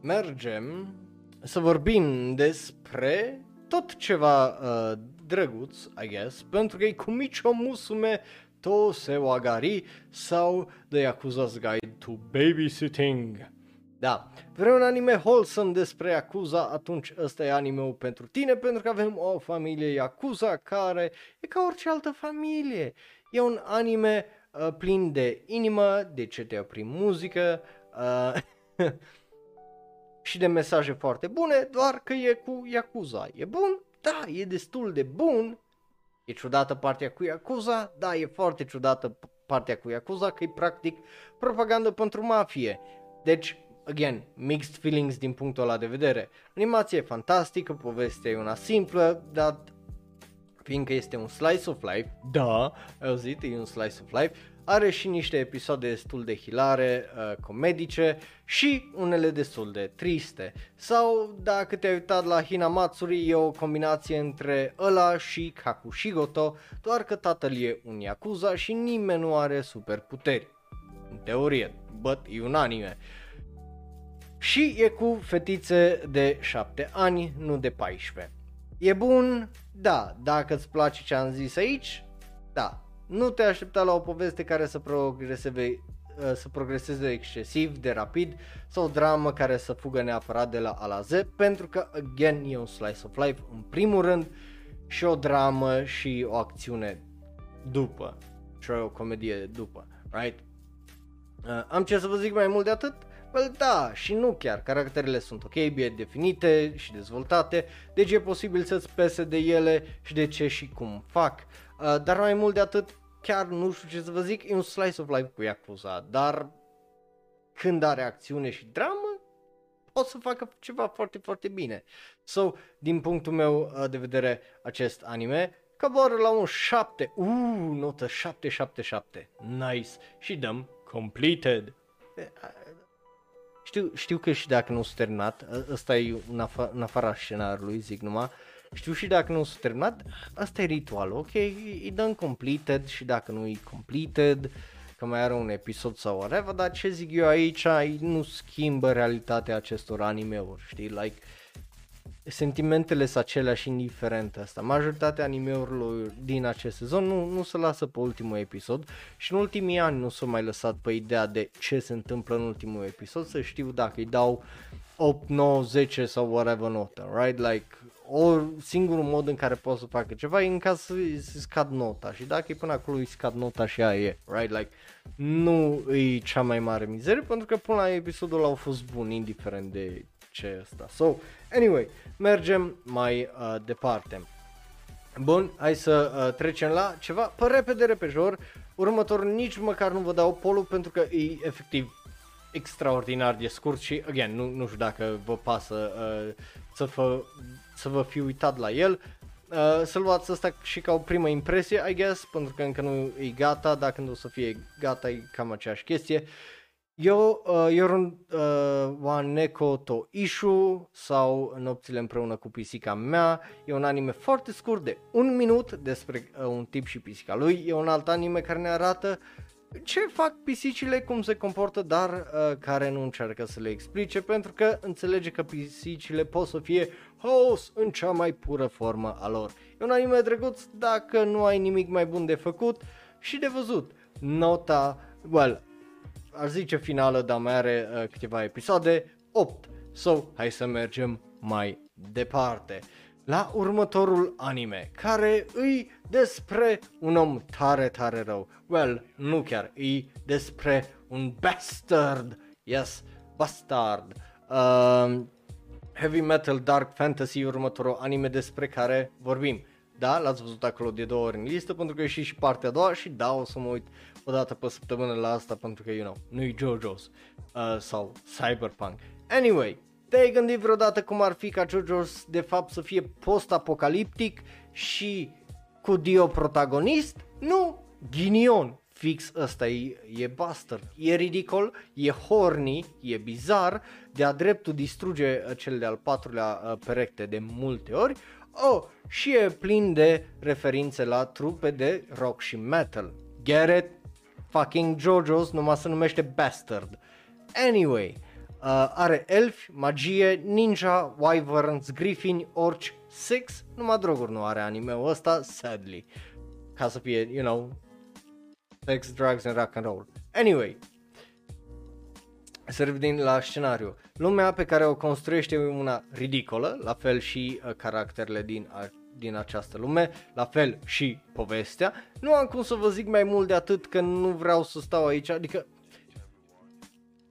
mergem să vorbim despre tot ceva uh, drăguț, I guess, pentru că e cu Micio Musume to Sewagari sau The Yakuza's Guide to Babysitting. Da, vrei un anime wholesome despre Yakuza, atunci ăsta e anime pentru tine, pentru că avem o familie Yakuza care e ca orice altă familie. E un anime uh, plin de inimă, de ce te prin muzică uh, [laughs] și de mesaje foarte bune, doar că e cu Yakuza. E bun? Da, e destul de bun. E ciudată partea cu Yakuza? Da, e foarte ciudată partea cu Yakuza, că e practic propagandă pentru mafie. Deci, again, mixed feelings din punctul ăla de vedere. Animația e fantastică, povestea e una simplă, dar fiindcă este un slice of life, da, ai auzit, e un slice of life, are și niște episoade destul de hilare, uh, comedice și unele destul de triste. Sau dacă te-ai uitat la Hinamatsuri e o combinație între ăla și Kakushigoto, doar că tatăl e un Yakuza și nimeni nu are superputeri. În teorie, but e un anime. Și e cu fetițe de 7 ani, nu de 14. E bun? Da. Dacă îți place ce am zis aici? Da. Nu te aștepta la o poveste care să progreseze, uh, să progreseze excesiv de rapid sau o dramă care să fugă neapărat de la A la Z pentru că, again, e un slice of life în primul rând și o dramă și o acțiune după și o comedie după, right? Uh, am ce să vă zic mai mult de atât? Well, da, și nu chiar, caracterele sunt ok, bine definite și dezvoltate, deci e posibil să-ți pese de ele și de ce și cum fac. Uh, dar mai mult de atât, chiar nu știu ce să vă zic, e un slice of life cu Yakuza, dar când are acțiune și dramă, pot să facă ceva foarte, foarte bine. So, din punctul meu uh, de vedere, acest anime coboară la un 7, uuu, notă 777, nice, și dăm completed. Știu, știu că și dacă nu s-a terminat, ăsta e în, afa- în afara scenariului, zic numai, știu și dacă nu s-a terminat, asta e ritual, ok? E done completed și dacă nu e completed, că mai are un episod sau whatever, dar ce zic eu aici nu schimbă realitatea acestor anime-uri, știi? Like, sentimentele sunt aceleași indiferent asta. Majoritatea animeurilor din acest sezon nu, nu se lasă pe ultimul episod și în ultimii ani nu s-au mai lăsat pe ideea de ce se întâmplă în ultimul episod, să știu dacă îi dau 8, 9, 10 sau whatever notă, right? Like, o singurul mod în care pot să facă ceva e în caz să, să scad nota și dacă e până acolo îi scad nota și aia e, right? Like, nu e cea mai mare mizerie pentru că până la episodul au fost bun, indiferent de ce asta. So, anyway, mergem mai uh, departe. Bun, hai să uh, trecem la ceva pe repede repejor. Următorul nici măcar nu vă dau polul pentru că e efectiv extraordinar de scurt și, again, nu, nu știu dacă vă pasă uh, să, fă, să vă fi uitat la el. Uh, să luați asta și ca o primă impresie, I guess, pentru că încă nu e gata, dacă când o să fie gata e cam aceeași chestie. Eu, uh, Yorun uh, wa Neko to Ishu sau Nopțile împreună cu pisica mea e un anime foarte scurt de un minut despre uh, un tip și pisica lui. E un alt anime care ne arată ce fac pisicile, cum se comportă, dar uh, care nu încearcă să le explice pentru că înțelege că pisicile pot să fie haos în cea mai pură formă a lor. E un anime drăguț dacă nu ai nimic mai bun de făcut și de văzut. Nota, well, aș zice finală, dar mai are uh, câteva episoade, 8. So, hai să mergem mai departe la următorul anime, care îi despre un om tare, tare rău. Well, nu chiar, îi despre un bastard. Yes, bastard. Uh, heavy metal, dark fantasy, următorul anime despre care vorbim. Da, l-ați văzut acolo de două ori în listă pentru că e și, și partea a doua și da, o să mă uit o dată pe săptămână la asta pentru că, you know, nu-i JoJo's uh, sau Cyberpunk. Anyway, te-ai gândit vreodată cum ar fi ca JoJo's de fapt să fie post-apocaliptic și cu Dio protagonist? Nu, ghinion, fix ăsta e, e bastard. E ridicol, e horny, e bizar, de-a dreptul distruge cel de-al patrulea uh, perete de multe ori, oh, și e plin de referințe la trupe de rock și metal. Get it? Fucking JoJo's numai se numește Bastard. Anyway, uh, are elfi, magie, ninja, wyverns, griffin, orci, sex, numai droguri nu are anime-ul ăsta, sadly. Ca să fie, you know, sex, drugs and rock and roll. Anyway, să revenim la scenariu. Lumea pe care o construiește e una ridicolă, la fel și uh, caracterele din, a, din această lume, la fel și povestea. Nu am cum să vă zic mai mult de atât că nu vreau să stau aici, adică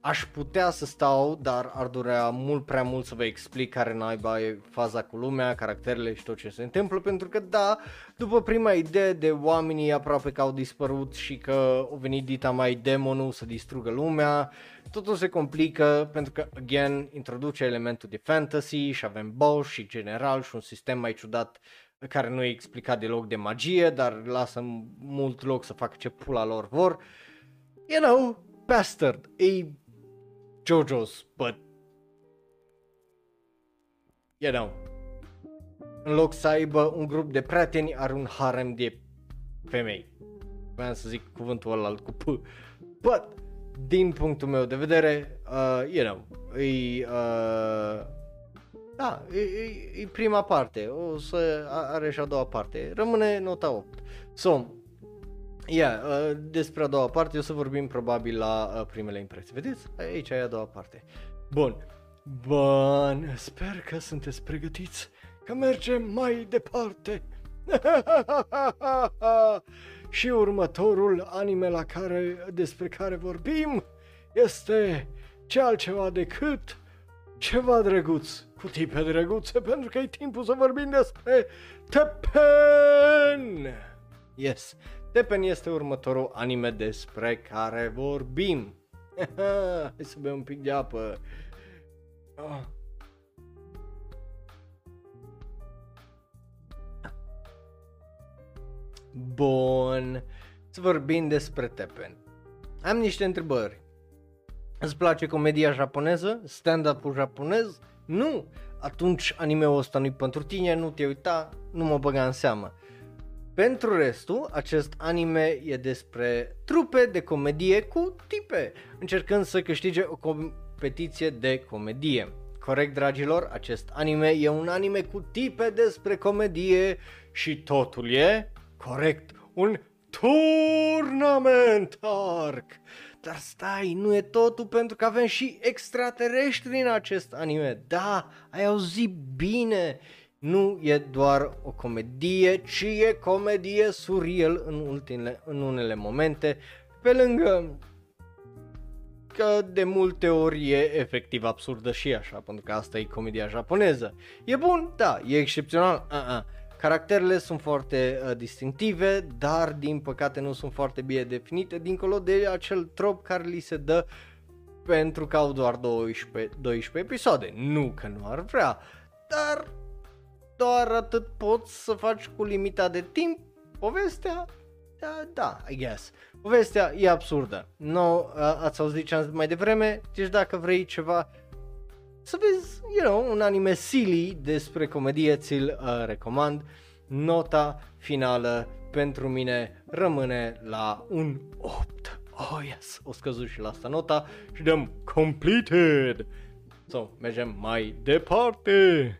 aș putea să stau, dar ar durea mult prea mult să vă explic care naiba e faza cu lumea, caracterele și tot ce se întâmplă, pentru că da, după prima idee de oamenii aproape că au dispărut și că au venit dita mai demonul să distrugă lumea, totul se complică pentru că, again, introduce elementul de fantasy și avem boss și general și un sistem mai ciudat care nu e explicat deloc de magie, dar lasă mult loc să facă ce pula lor vor. You know, bastard, e JoJo's, but you know, în loc să aibă un grup de prieteni, are un harem de femei. Vreau să zic cuvântul ăla cu P. But, din punctul meu de vedere, uh, you know, e, uh, da, e, e, e prima parte, o să are și a doua parte, rămâne nota 8. So, Yeah, uh, despre a doua parte o să vorbim probabil la uh, primele impresii. Vedeți? Aici e a doua parte. Bun. Bun, sper că sunteți pregătiți că mergem mai departe. [laughs] și următorul anime la care, despre care vorbim este ce altceva decât ceva drăguț cu tipe drăguțe pentru că e timpul să vorbim despre Tepen! Yes, Tepen este următorul anime despre care vorbim. [laughs] Hai să bem un pic de apă. Oh. Bun, să vorbim despre Tepen. Am niște întrebări. Îți place comedia japoneză? Stand-up-ul japonez? Nu! Atunci anime-ul ăsta nu-i pentru tine, nu te uita, nu mă băga în seamă. Pentru restul, acest anime e despre trupe de comedie cu tipe, încercând să câștige o competiție de comedie. Corect, dragilor, acest anime e un anime cu tipe despre comedie și totul e corect, un turnament arc. Dar stai, nu e totul pentru că avem și extraterestri în acest anime. Da, ai auzit bine nu e doar o comedie, ci e comedie surreal în, ultimele, în unele momente, pe lângă că de multe ori e efectiv absurdă și așa, pentru că asta e comedia japoneză. E bun? Da. E excepțional? Uh-uh. Caracterele sunt foarte uh, distinctive, dar din păcate nu sunt foarte bine definite, dincolo de acel trop care li se dă pentru că au doar 12, 12 episoade. Nu că nu ar vrea, dar doar atât poți să faci cu limita de timp. Povestea, da, da, I guess. Povestea e absurdă. No, ați auzit ce am zis mai devreme, deci dacă vrei ceva să vezi, you know, un anime silly despre comedie, ți-l uh, recomand. Nota finală pentru mine rămâne la un 8. Oh, yes, o scăzut și la asta nota și dăm completed. So, mergem mai departe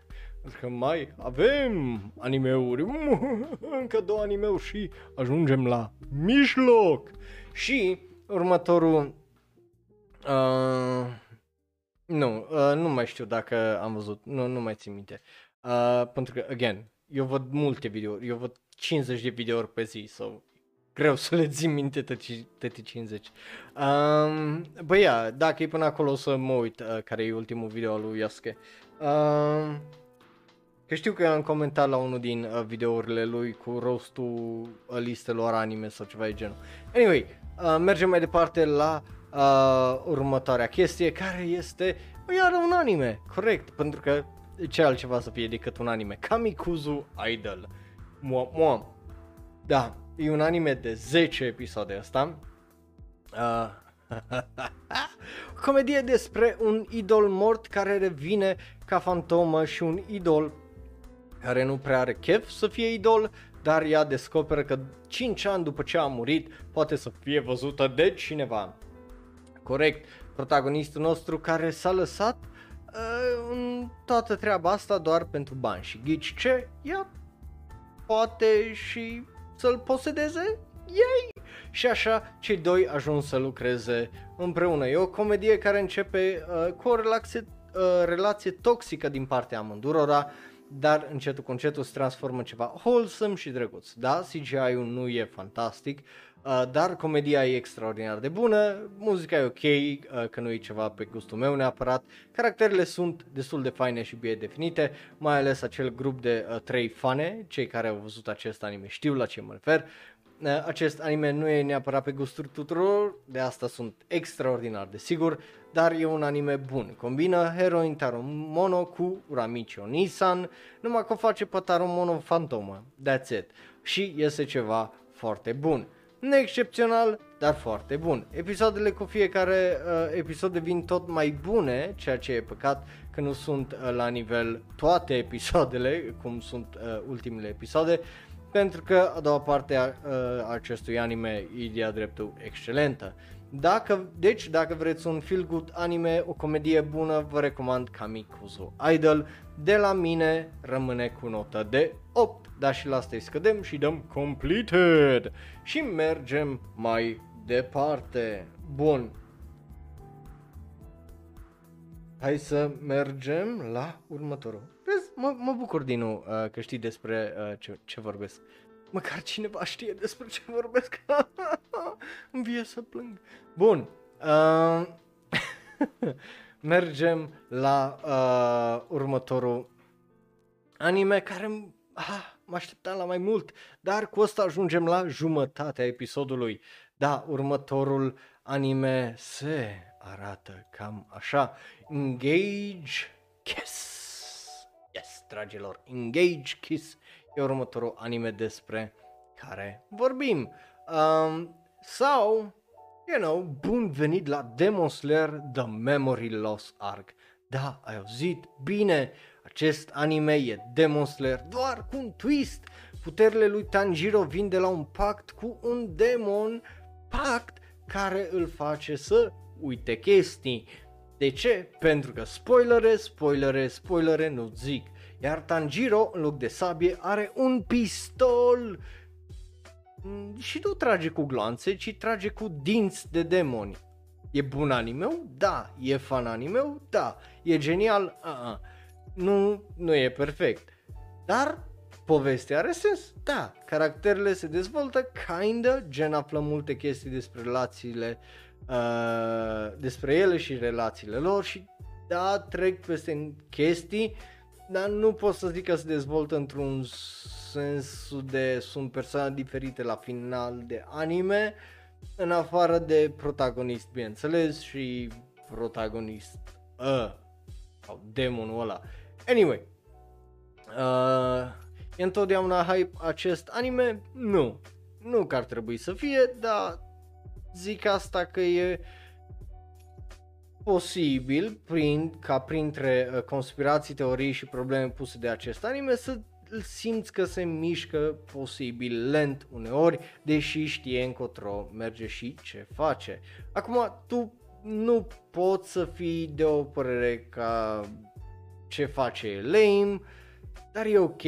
că mai avem animeuri, [laughs] încă două animeuri și ajungem la mijloc. Și următorul, uh, nu, uh, nu mai știu dacă am văzut, nu, nu mai țin minte. Uh, pentru că, again, eu văd multe videouri, eu văd 50 de videouri pe zi sau greu să le țin minte toate 50. Um, băi, ia, dacă e până acolo o să mă uit uh, care e ultimul video al lui Yasuke. Uh, Că știu că am comentat la unul din uh, videourile lui cu rostul uh, listelor anime sau ceva de genul. Anyway, uh, mergem mai departe la uh, următoarea chestie care este iar un anime, corect, pentru că ce altceva să fie decât un anime. Kamikuzu Idol. Mua, mua. Da, e un anime de 10 episoade asta. Uh, [laughs] comedie despre un idol mort care revine ca fantomă și un idol care nu prea are chef să fie idol, dar ea descoperă că 5 ani după ce a murit poate să fie văzută de cineva. Corect, protagonistul nostru care s-a lăsat uh, în toată treaba asta doar pentru bani și ghici ce? Ea poate și să-l posedeze ei! Și așa, cei doi ajung să lucreze împreună. E o comedie care începe uh, cu o relație, uh, relație toxică din partea amândurora, dar încetul cu încetul se transformă în ceva wholesome și drăguț. Da, CGI-ul nu e fantastic, uh, dar comedia e extraordinar de bună, muzica e ok, uh, că nu e ceva pe gustul meu neapărat, caracterele sunt destul de faine și bine definite, mai ales acel grup de uh, trei fane, cei care au văzut acest anime știu la ce mă refer, uh, acest anime nu e neapărat pe gustul tuturor, de asta sunt extraordinar de sigur, dar e un anime bun. Combină Heroin Taro Mono cu Ramichi Onisan, numai că o face pe Taro Mono Fantoma. That's it. Și este ceva foarte bun. Neexcepțional, dar foarte bun. Episoadele cu fiecare uh, episod devin tot mai bune, ceea ce e păcat că nu sunt uh, la nivel toate episoadele, cum sunt uh, ultimele episoade, pentru că a doua parte a uh, acestui anime e de-a dreptul excelentă. Dacă, deci, dacă vreți un feel good anime, o comedie bună, vă recomand Kamikuzo Idol. De la mine rămâne cu notă de 8, dar și la asta îi scădem și dăm completed. Și mergem mai departe. Bun. Hai să mergem la următorul. Vezi, mă, mă bucur din nou uh, că știi despre uh, ce, ce vorbesc. Măcar cineva știe despre ce vorbesc. [laughs] Îmi vie să plâng. Bun. Uh, [laughs] mergem la uh, următorul anime care ah, mă așteptam la mai mult, dar cu asta ajungem la jumătatea episodului. Da, următorul anime se arată cam așa. Engage Kiss. Yes, dragilor, Engage Kiss e următorul anime despre care vorbim. Um, sau, you know, bun venit la Demon Slayer The Memory Loss Arc. Da, ai auzit bine, acest anime e Demon Slayer doar cu un twist. Puterile lui Tanjiro vin de la un pact cu un demon, pact care îl face să uite chestii. De ce? Pentru că spoilere, spoilere, spoilere nu zic. Iar Tanjiro, în loc de sabie, are un pistol. Mm, și nu trage cu gloanțe, ci trage cu dinți de demoni. E bun animeu? Da. E fan animeu? Da. E genial? Uh-uh. Nu, nu e perfect. Dar povestea are sens? Da. Caracterele se dezvoltă kinda, gen află multe chestii despre relațiile uh, despre ele și relațiile lor și da, trec peste chestii dar nu pot să zic că se dezvoltă într-un sens de sunt persoane diferite la final de anime, în afară de protagonist, bineînțeles, și protagonist uh, sau demonul ăla. Anyway, uh, e întotdeauna hype acest anime? Nu. Nu că ar trebui să fie, dar zic asta că e posibil, prin, ca printre uh, conspirații, teorii și probleme puse de acest anime, să simți că se mișcă posibil lent uneori, deși știe încotro merge și ce face. Acum, tu nu poți să fii de o părere ca ce face e lame, dar e ok,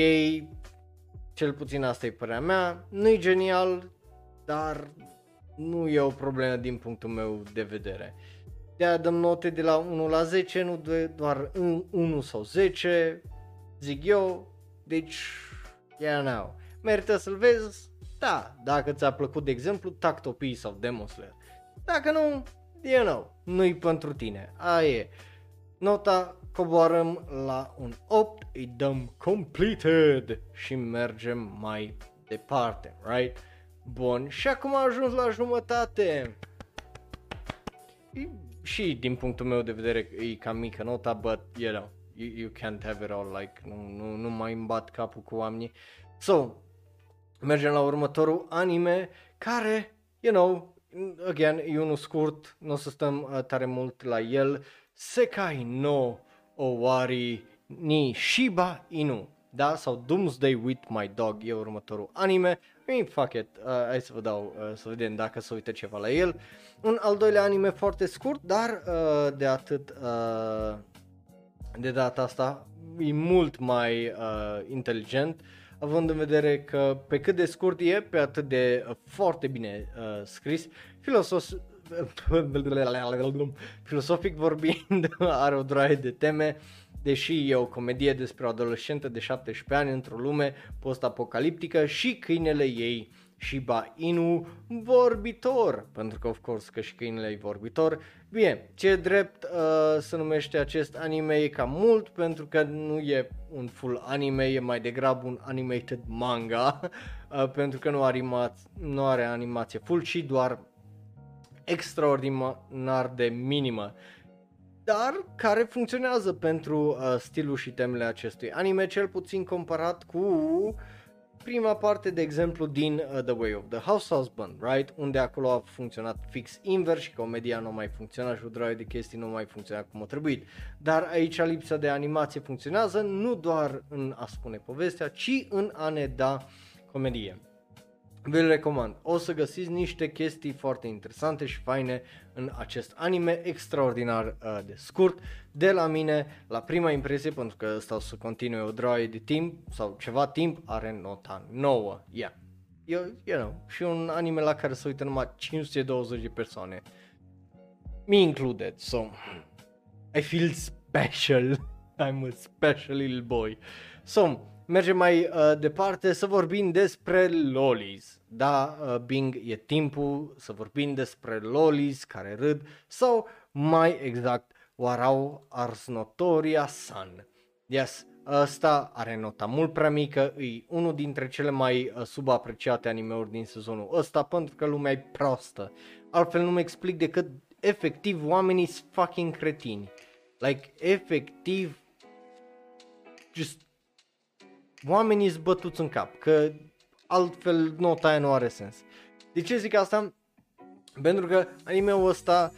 cel puțin asta e părerea mea, nu e genial, dar nu e o problemă din punctul meu de vedere de dăm note de la 1 la 10, nu de doar 1 sau 10, zic eu, deci, yeah now. Merită să-l vezi? Da, dacă ți-a plăcut, de exemplu, Tactopii sau Demon Slayer. Dacă nu, you know, nu-i pentru tine, aia e. Nota coboarăm la un 8, îi dăm completed și mergem mai departe, right? Bun, și acum am ajuns la jumătate și din punctul meu de vedere e cam mică nota, but you know, you, you can't have it all, like, nu, nu, nu mai îmi bat capul cu oamenii. So, mergem la următorul anime care, you know, again, e unul scurt, nu o să stăm uh, tare mult la el, Sekai no Owari ni Shiba Inu, da? Sau Doomsday with My Dog e următorul anime, I mean, fuck it, uh, hai să vă dau uh, să vedem dacă se uită ceva la el. Un al doilea anime foarte scurt, dar uh, de atât uh, de data asta e mult mai uh, inteligent, având în vedere că pe cât de scurt e, pe atât de uh, foarte bine uh, scris, filosos [laughs] filosofic vorbind, [laughs] are o droaie de teme, deși e o comedie despre o adolescentă de 17 ani într-o lume post-apocaliptică și câinele ei Shiba Inu vorbitor, pentru că of course că și câinele e vorbitor. Bine, ce drept uh, se numește acest anime e cam mult pentru că nu e un full anime, e mai degrabă un animated manga, [laughs] uh, pentru că nu are, animație, nu are animație full, ci doar extraordinar de minimă dar care funcționează pentru uh, stilul și temele acestui anime, cel puțin comparat cu prima parte, de exemplu, din uh, The Way of the House Husband, right? Unde acolo a funcționat fix invers și comedia nu mai funcționa și o droaie de chestii nu mai funcționa cum a trebuit. Dar aici lipsa de animație funcționează nu doar în a spune povestea, ci în a ne da comedie. Vi-l recomand. O să găsiți niște chestii foarte interesante și faine în acest anime extraordinar uh, de scurt. De la mine, la prima impresie, pentru că stau să continue o droaie de timp sau ceva timp, are nota 9. Yeah. You, you know, și un anime la care se uită numai 520 de persoane. Me included, so I feel special. [laughs] I'm a special little boy. So, mergem mai uh, departe să vorbim despre lolis. Da, uh, Bing, e timpul să vorbim despre lolis care râd sau mai exact Warau Ars Notoria Sun. Yes, ăsta are nota mult prea mică, e unul dintre cele mai uh, subapreciate animeuri din sezonul ăsta pentru că lumea e prostă. Altfel nu-mi explic decât efectiv oamenii sunt fucking cretini. Like, efectiv, just oamenii sunt bătuți în cap, că altfel nota aia nu are sens. De ce zic asta? Pentru că anime-ul ăsta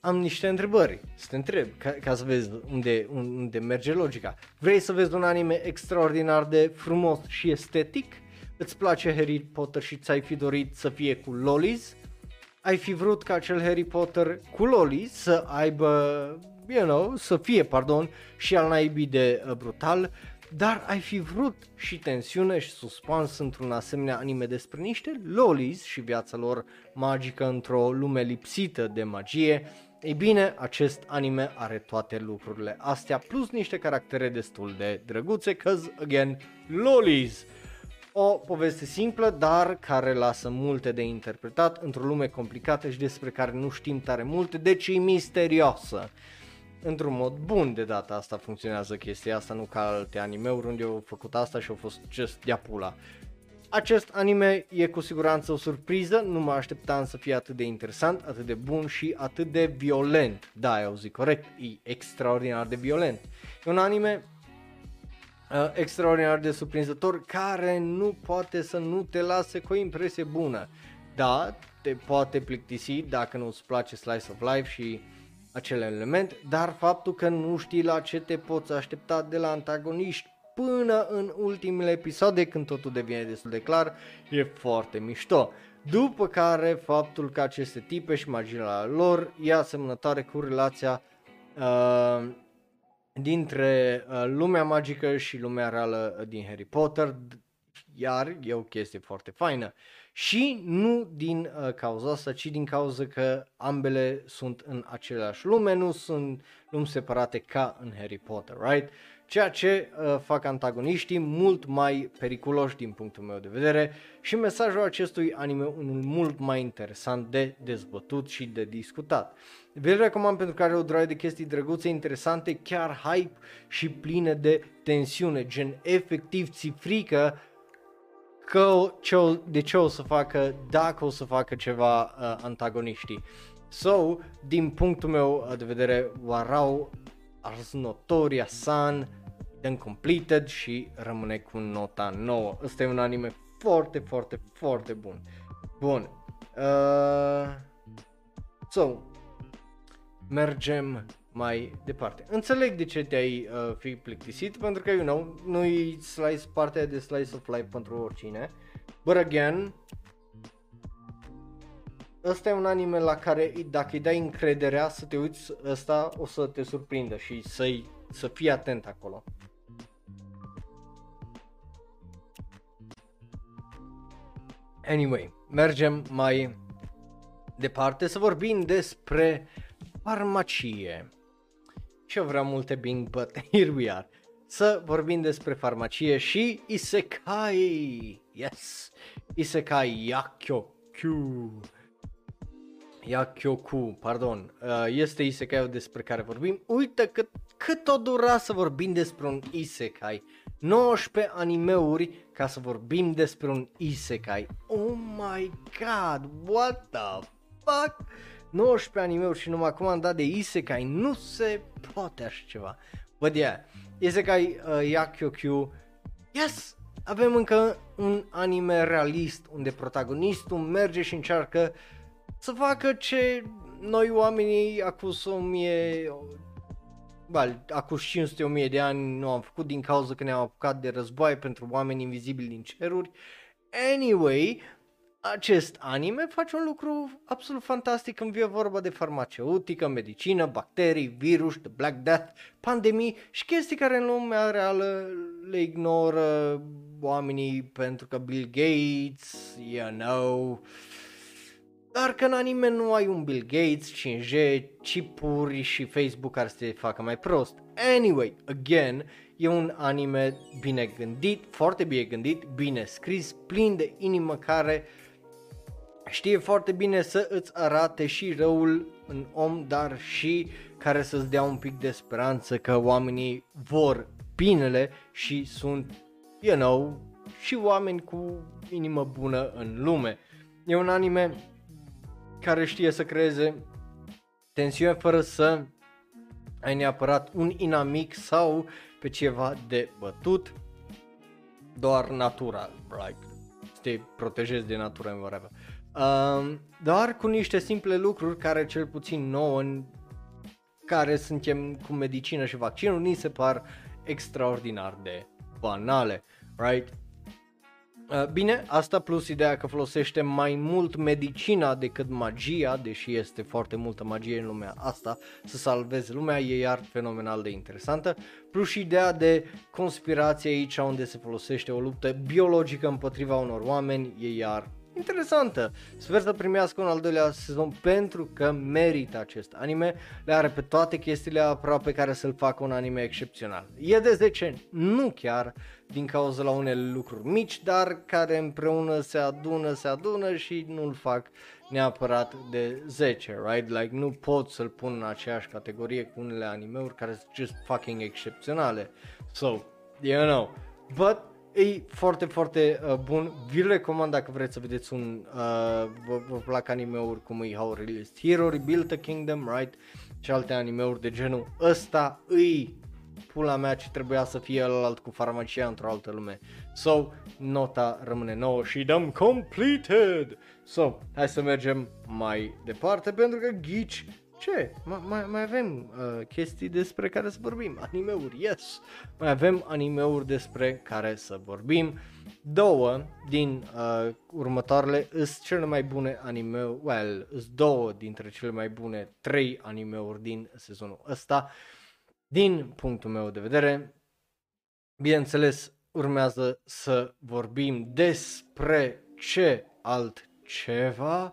am niște întrebări să te întreb ca, ca să vezi unde, unde merge logica. Vrei să vezi un anime extraordinar de frumos și estetic? Îți place Harry Potter și ți-ai fi dorit să fie cu lolis? Ai fi vrut ca acel Harry Potter cu lolis să aibă, you know, să fie, pardon, și al naibii de uh, brutal? Dar ai fi vrut și tensiune și suspans într-un asemenea anime despre niște lolis și viața lor magică într-o lume lipsită de magie, ei bine, acest anime are toate lucrurile astea, plus niște caractere destul de drăguțe, cause, again, lolis! O poveste simplă, dar care lasă multe de interpretat într-o lume complicată și despre care nu știm tare multe, deci e misterioasă într-un mod bun de data asta funcționează chestia asta, nu ca alte anime-uri unde au făcut asta și au fost just de pula. Acest anime e cu siguranță o surpriză, nu mă așteptam să fie atât de interesant, atât de bun și atât de violent. Da, eu zic corect, e extraordinar de violent. E un anime uh, extraordinar de surprinzător care nu poate să nu te lase cu o impresie bună. Da, te poate plictisi dacă nu-ți place Slice of Life și acel element, dar faptul că nu știi la ce te poți aștepta de la antagoniști până în ultimele episoade când totul devine destul de clar e foarte mișto. După care faptul că aceste tipe și magia lor e asemănătoare cu relația uh, dintre uh, lumea magică și lumea reală din Harry Potter, iar e o chestie foarte faină. Și nu din uh, cauza asta, ci din cauza că ambele sunt în același lume, nu sunt lumi separate ca în Harry Potter, right? Ceea ce uh, fac antagoniștii mult mai periculoși din punctul meu de vedere și mesajul acestui anime unul mult mai interesant de dezbătut și de discutat. Vi-l recomand pentru că are o droaie de chestii drăguțe, interesante, chiar hype și pline de tensiune, gen efectiv ți frică că ce o, de ce o să facă, dacă o să facă ceva uh, antagoniștii. So, din punctul meu de vedere, Warau Ars Notoria San dăm completed și rămâne cu nota 9. Ăsta e un anime foarte, foarte, foarte bun. Bun. Uh, so, mergem mai departe. Înțeleg de ce te-ai uh, fi plictisit, pentru că, you know, nu-i slice, partea de slice of life pentru oricine. But again, ăsta e un anime la care dacă îi dai încrederea să te uiți, ăsta o să te surprindă și să să fii atent acolo. Anyway, mergem mai departe să vorbim despre farmacie. Și eu vreau multe Bing, but [laughs] here we are. Să vorbim despre farmacie și Isekai. Yes, Isekai Yakyokyu. Yakyoku, pardon, uh, este isekai despre care vorbim. Uite cât, cât o dura să vorbim despre un isekai. 19 animeuri ca să vorbim despre un isekai. Oh my god, what the fuck? 19 animeuri și numai cum am dat de isekai, nu se poate așa ceva. But yeah, isekai uh, Yakyokyu, yes, avem încă un anime realist unde protagonistul merge și încearcă să facă ce noi oamenii acum 1000 Bă, acum 500-1000 de ani nu am făcut din cauza că ne-am apucat de război pentru oameni invizibili din ceruri. Anyway, acest anime face un lucru absolut fantastic când vine vorba de farmaceutică, medicină, bacterii, virus, the Black Death, pandemii și chestii care în lumea reală le ignoră oamenii pentru că Bill Gates, you know, dar că în anime nu ai un Bill Gates, 5G, chipuri și Facebook care să te facă mai prost. Anyway, again, e un anime bine gândit, foarte bine gândit, bine scris, plin de inimă care știe foarte bine să îți arate și răul în om, dar și care să-ți dea un pic de speranță că oamenii vor binele și sunt, you know, și oameni cu inimă bună în lume. E un anime care știe să creeze tensiune fără să ai neapărat un inamic sau pe ceva de bătut, doar natura, like, să te protejezi de natură în whatever. Um, dar cu niște simple lucruri care cel puțin nouă în care suntem cu medicină și vaccinul ni se par extraordinar de banale, right? Uh, bine, asta plus ideea că folosește mai mult medicina decât magia, deși este foarte multă magie în lumea asta, să salveze lumea, e iar fenomenal de interesantă, plus și ideea de conspirație aici unde se folosește o luptă biologică împotriva unor oameni, e iar interesantă. Sper să primească un al doilea sezon pentru că merită acest anime. Le are pe toate chestiile aproape care să-l facă un anime excepțional. E de 10 nu chiar din cauza la unele lucruri mici, dar care împreună se adună, se adună și nu-l fac neapărat de 10, right? Like nu pot să-l pun în aceeași categorie cu unele animeuri care sunt just fucking excepționale. So, you know, but E foarte, foarte uh, bun. Vi-l recomand dacă vreți să vedeți un, uh, vă, vă plac anime-uri cum e How Released Hero, Rebuild the Kingdom, right? Și alte anime-uri de genul ăsta îi pula mea ce trebuia să fie alt cu farmacia într-o altă lume. So, nota rămâne nouă și dăm completed! So, hai să mergem mai departe pentru că ghici ce? Mai, mai avem uh, chestii despre care să vorbim. Animeuri, yes! Mai avem animeuri despre care să vorbim. Două din uh, următoarele sunt cele mai bune anime well, sunt două dintre cele mai bune trei animeuri din sezonul ăsta. Din punctul meu de vedere, bineînțeles, urmează să vorbim despre ce altceva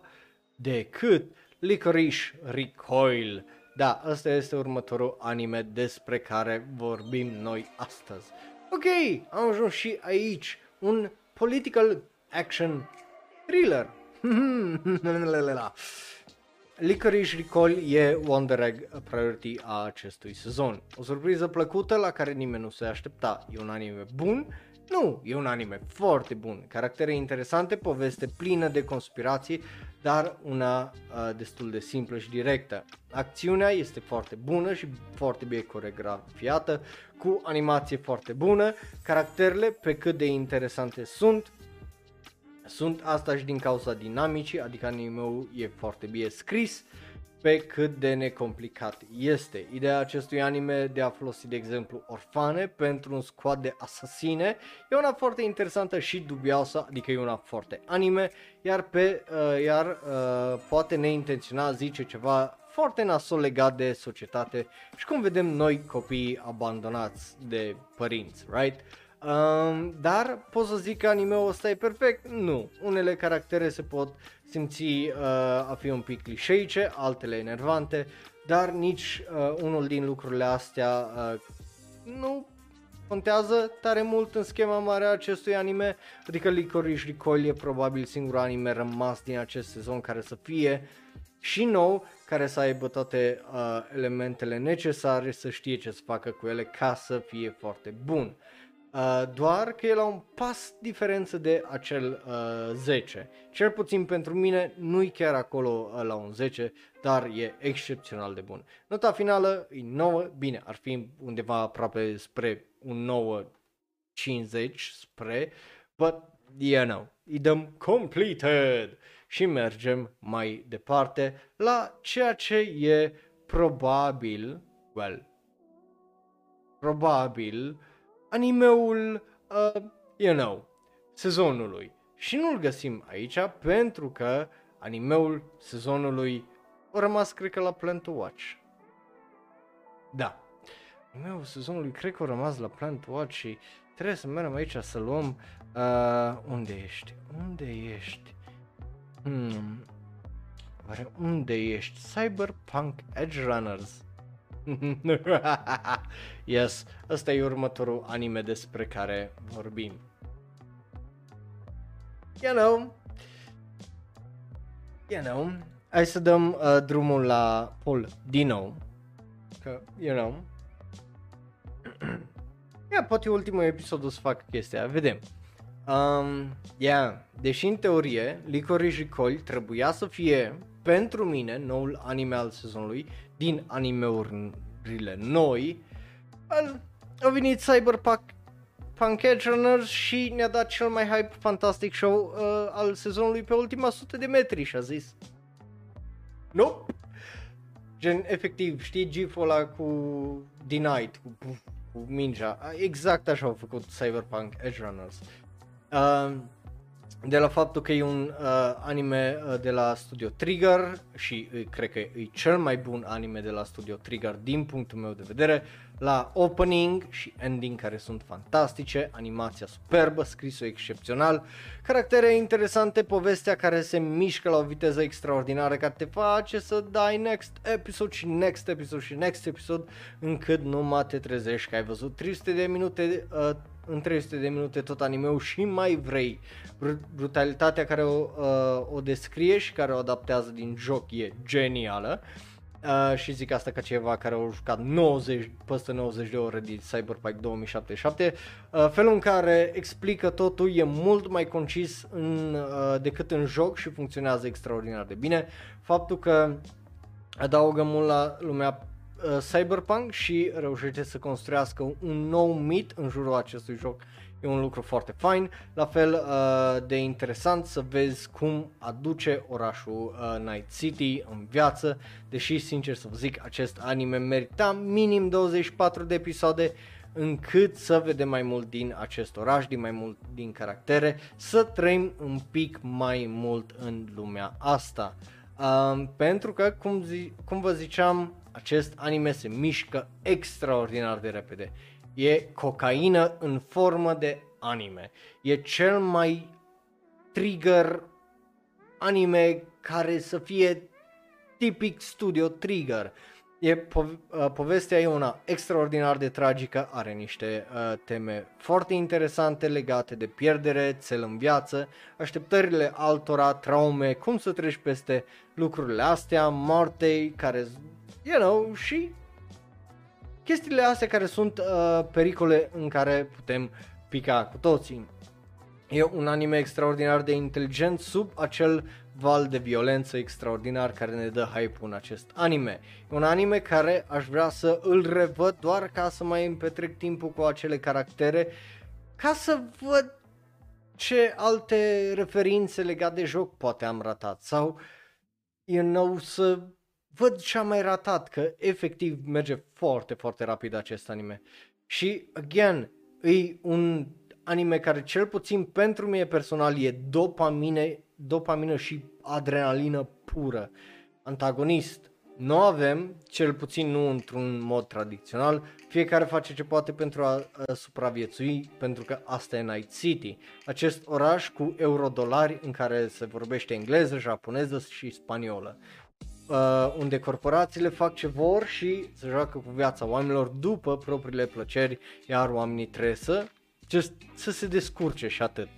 decât Licorice Recoil. Da, ăsta este următorul anime despre care vorbim noi astăzi. Ok, am ajuns și aici, un political action thriller. [laughs] Licorice Recall e Wonder Egg Priority a acestui sezon. O surpriză plăcută la care nimeni nu se aștepta. E un anime bun nu, e un anime foarte bun, caractere interesante, poveste plină de conspirații, dar una uh, destul de simplă și directă. Acțiunea este foarte bună și foarte bine coregrafiată, cu animație foarte bună, caracterele, pe cât de interesante sunt, sunt asta și din cauza dinamicii, adică anime-ul e foarte bine scris pe cât de necomplicat este. Ideea acestui anime de a folosi, de exemplu, orfane pentru un squad de asasine e una foarte interesantă și dubioasă, adică e una foarte anime, iar, pe, uh, iar uh, poate neintenționat zice ceva foarte nasol legat de societate și cum vedem noi copiii abandonați de părinți, right? Um, dar pot să zic că anime-ul ăsta e perfect? Nu. Unele caractere se pot simți uh, a fi un pic clișeice, altele enervante, dar nici uh, unul din lucrurile astea uh, nu contează tare mult în schema mare a acestui anime, adică Licorice Recoil e probabil singurul anime rămas din acest sezon care să fie și nou, care să aibă toate uh, elementele necesare să știe ce să facă cu ele ca să fie foarte bun. Uh, doar că e la un pas diferență de acel uh, 10. Cel puțin pentru mine nu-i chiar acolo uh, la un 10, dar e excepțional de bun. Nota finală e 9, bine, ar fi undeva aproape spre un 9 50 spre, but you know, îi dăm completed și mergem mai departe la ceea ce e probabil, well, probabil animeul, uh, you know, sezonului. Și nu-l găsim aici pentru că animeul sezonului a rămas, cred că, la Plan to Watch. Da. Animeul sezonului cred că a rămas la Plan to Watch și trebuie să mergem aici să luăm... Uh, unde ești? Unde ești? Hmm. Oare unde ești? Cyberpunk Edge Runners. [laughs] yes, ăsta e următorul anime despre care vorbim. You know, you know, hai să dăm uh, drumul la Paul Dino, că, you know, [clears throat] ia, poate ultimul episod o să fac chestia, vedem. Um, yeah, deși în teorie Licorice Recoil trebuia să fie pentru mine noul anime al sezonului din animeurile noi, al, a venit Cyberpunk Punk Edge Runners și ne-a dat cel mai hype fantastic show uh, al sezonului pe ultima sută de metri și a zis Nope. Gen, efectiv, știi gif ăla cu Denied, cu, cu mingea, exact așa au făcut Cyberpunk Edge Runners. Uh, de la faptul că e un uh, anime uh, de la Studio Trigger și uh, cred că e cel mai bun anime de la Studio Trigger din punctul meu de vedere, la opening și ending care sunt fantastice, animația superbă, scrisul excepțional, caractere interesante, povestea care se mișcă la o viteză extraordinară care te face să dai next episode și next episode și next episode încât numai te trezești că ai văzut 300 de minute uh, în 300 de minute tot animeul și mai vrei. Brutalitatea care o, uh, o descrie și care o adaptează din joc e genială. Uh, și zic asta ca ceva care au jucat 90, peste 90 de ore din Cyberpunk 2077. Uh, felul în care explică totul e mult mai concis în, uh, decât în joc și funcționează extraordinar de bine. Faptul că adaugă mult la lumea uh, Cyberpunk și reușește să construiască un nou mit în jurul acestui joc. E un lucru foarte fain, la fel uh, de interesant să vezi cum aduce orașul uh, Night City în viață, deși sincer să vă zic acest anime merita minim 24 de episoade încât să vedem mai mult din acest oraș, din mai mult din caractere, să trăim un pic mai mult în lumea asta. Um, pentru că, cum, zi, cum vă ziceam, acest anime se mișcă extraordinar de repede. E cocaină în formă de anime. E cel mai trigger anime care să fie tipic studio trigger. E po- uh, povestea e una extraordinar de tragică, are niște uh, teme foarte interesante legate de pierdere, cel în viață, așteptările altora, traume, cum să treci peste lucrurile astea, moarte care you know, și chestiile astea care sunt uh, pericole în care putem pica cu toții. E un anime extraordinar de inteligent sub acel val de violență extraordinar care ne dă hype în acest anime. E un anime care aș vrea să îl revăd doar ca să mai îmi petrec timpul cu acele caractere, ca să văd ce alte referințe legate de joc poate am ratat sau, you know, să văd ce am mai ratat, că efectiv merge foarte, foarte rapid acest anime. Și, again, e un anime care cel puțin pentru mine personal e dopamine, dopamină și adrenalină pură. Antagonist, nu avem, cel puțin nu într-un mod tradițional, fiecare face ce poate pentru a, a supraviețui, pentru că asta e Night City, acest oraș cu eurodolari în care se vorbește engleză, japoneză și spaniolă. Uh, unde corporațiile fac ce vor și se joacă cu viața oamenilor după propriile plăceri, iar oamenii trebuie să, just, să se descurce și atât.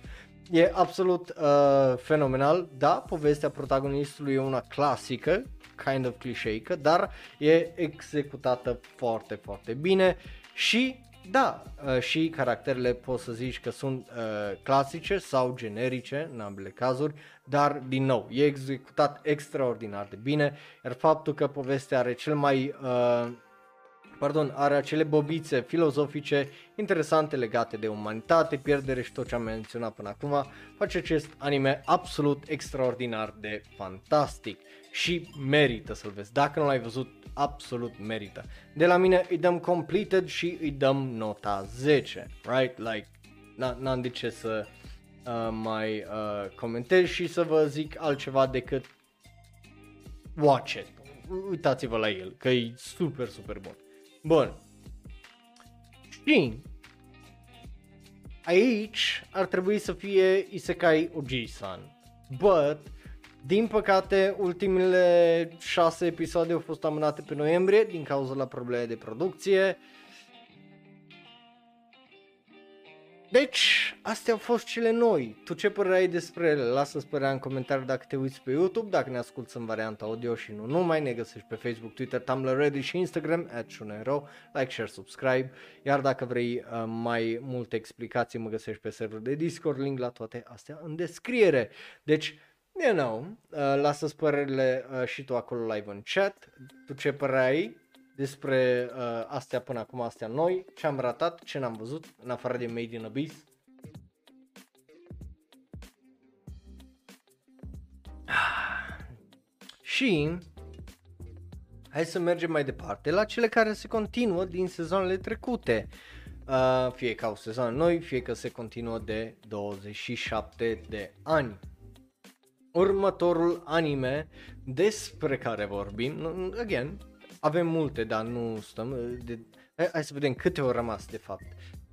E absolut uh, fenomenal, da, povestea protagonistului e una clasică, kind of clișeică, dar e executată foarte, foarte bine și da, uh, și caracterele poți să zici că sunt uh, clasice sau generice în ambele cazuri, dar din nou e executat extraordinar de bine, iar faptul că povestea are cel mai uh, pardon, are acele bobițe filozofice interesante legate de umanitate, pierdere și tot ce am menționat până acum, face acest anime absolut extraordinar de fantastic și merită să-l vezi. Dacă nu l-ai văzut, absolut merită. De la mine îi dăm completed și îi dăm nota 10, right? Like, n-am de ce să uh, mai uh, comentez și să vă zic altceva decât watch it. Uitați-vă la el, că e super, super bun. Bun. Și aici ar trebui să fie Isekai Oji-san. But, din păcate, ultimele șase episoade au fost amânate pe noiembrie din cauza la probleme de producție. Deci, astea au fost cele noi. Tu ce părere ai despre ele? Lasă-ți părerea în comentarii dacă te uiți pe YouTube, dacă ne asculti în varianta audio și nu numai, ne găsești pe Facebook, Twitter, Tumblr, Reddit și Instagram, at Shunero, like, share, subscribe, iar dacă vrei uh, mai multe explicații, mă găsești pe serverul de Discord, link la toate astea în descriere. Deci, you know, uh, lasă-ți părerile uh, și tu acolo live în chat, tu ce părere ai, despre uh, astea până acum, astea noi, ce am ratat, ce n-am văzut, în afară de Made in Abyss. [sighs] Și hai să mergem mai departe la cele care se continuă din sezoanele trecute. Uh, fie că au sezon noi, fie că se continuă de 27 de ani. Următorul anime despre care vorbim, again, avem multe, dar nu stăm. De, hai, hai să vedem câte au rămas de fapt.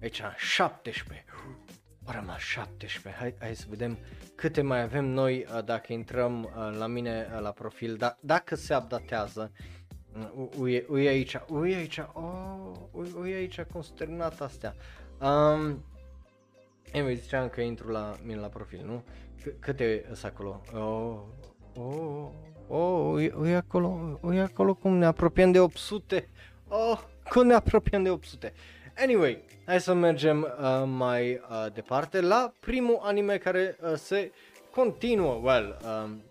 Aici 17. Au rămas 17. Hai, hai să vedem câte mai avem noi uh, dacă intrăm uh, la mine uh, la profil. Da, dacă se updatează. Ui, ui aici, ui aici, oh, ui, ui aici consternat astea. Um, Anyway, ziceam că intru la mine la profil, nu? C- câte sunt acolo? Oh, oh, Oh, e, e acolo, e acolo cum ne apropiem de 800. Oh, cum ne apropiem de 800. Anyway, hai să mergem uh, mai uh, departe la primul anime care uh, se continuă, well, um,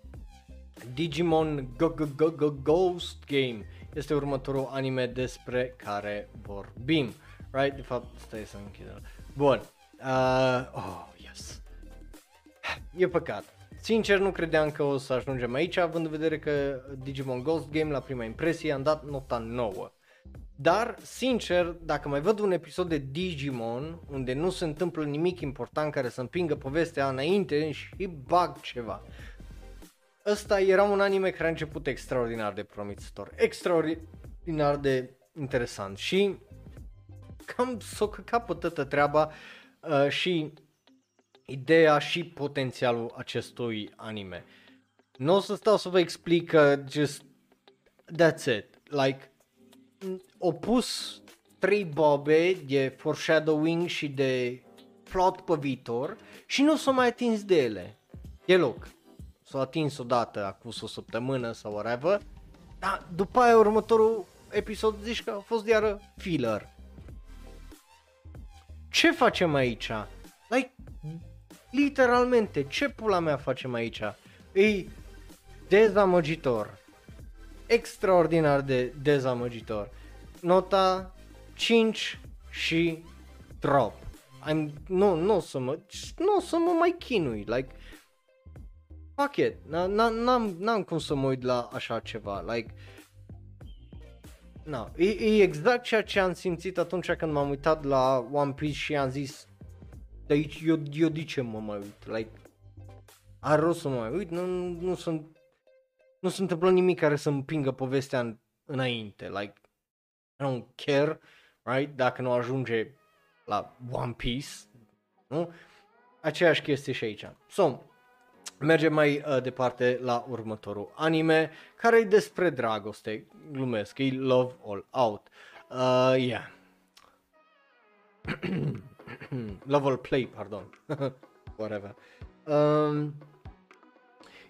Digimon Go -Go -Go -Go Ghost Game este următorul anime despre care vorbim, right? De fapt, stai să închidem. Bun, uh, oh, yes. E păcat. Sincer nu credeam că o să ajungem aici, având în vedere că Digimon Ghost Game la prima impresie am dat nota 9. Dar, sincer, dacă mai văd un episod de Digimon unde nu se întâmplă nimic important care să împingă povestea înainte și bag ceva. Ăsta era un anime care a început extraordinar de promițător, extraordinar de interesant și cam s-o căcat toată treaba uh, și ideea și potențialul acestui anime. Nu o să stau să vă explic că just that's it. Like au pus trei bobe de foreshadowing și de plot pe viitor și nu s-au mai atins de ele. E loc. S-au atins odată acum o săptămână sau whatever. Dar după aia următorul episod zici că a fost iară filler. Ce facem aici? Like, Literalmente, ce pula mea facem aici? E dezamăgitor. Extraordinar de dezamăgitor. Nota 5 și drop. I'm, nu, nu o să mă, nu o să mă mai chinui, like, fuck it, n-am, n-am cum să mă uit la așa ceva, like, No, e, e exact ceea ce am simțit atunci când m-am uitat la One Piece și am zis de aici eu, eu de ce mă mai uit? Like, are rost să mă mai uit, nu, nu sunt nu se întâmplă nimic care să împingă povestea în, înainte, like, I don't care, right, dacă nu ajunge la One Piece, nu? Aceeași chestie și aici. So, mergem mai uh, departe la următorul anime, care e despre dragoste, glumesc, e Love All Out. Uh, yeah. [clears throat] [clears throat] Love All Play, pardon. [laughs] Whatever. Um,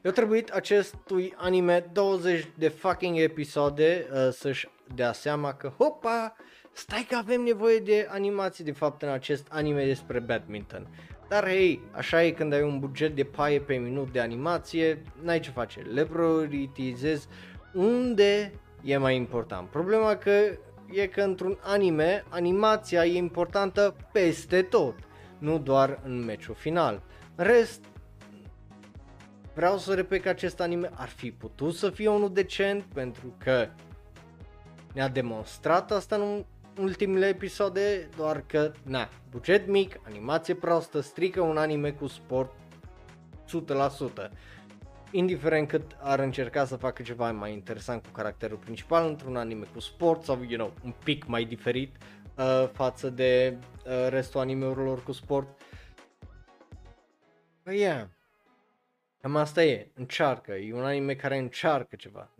eu trebuit acestui anime 20 de fucking episoade uh, să-și dea seama că, hopa, stai că avem nevoie de animații de fapt în acest anime despre badminton. Dar hei, așa e când ai un buget de paie pe minut de animație, n-ai ce face, le prioritizezi unde e mai important. Problema că e că într-un anime, animația e importantă peste tot, nu doar în meciul final. În rest, vreau să repet că acest anime ar fi putut să fie unul decent pentru că ne-a demonstrat asta în ultimele episoade, doar că, na, buget mic, animație proastă, strică un anime cu sport 100%. Indiferent cât ar încerca să facă ceva mai interesant cu caracterul principal într-un anime cu sport sau, you know, un pic mai diferit uh, față de uh, restul animeurilor cu sport. But yeah, Cam asta e, încearcă, e un anime care încearcă ceva.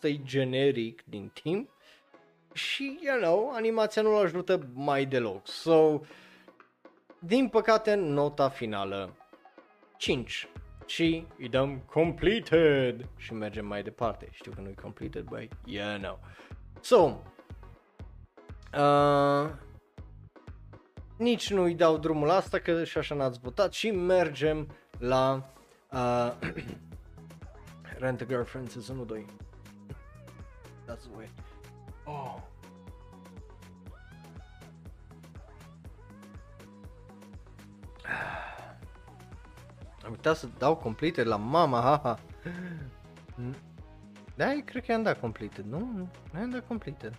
90% e generic din timp și, you know, animația nu-l ajută mai deloc. So, din păcate, nota finală 5 și îi dăm completed și mergem mai departe. Știu că nu e completed, but yeah, no. So, uh, nici nu îi dau drumul asta că și așa n-ați votat și mergem la Uh, [clears throat] Rent a Girlfriend sezonul 2. That's the way. Oh. Am uitat să dau completed la mama, haha. Da, cred că i-am dat completed, nu? Nu i-am dat completed.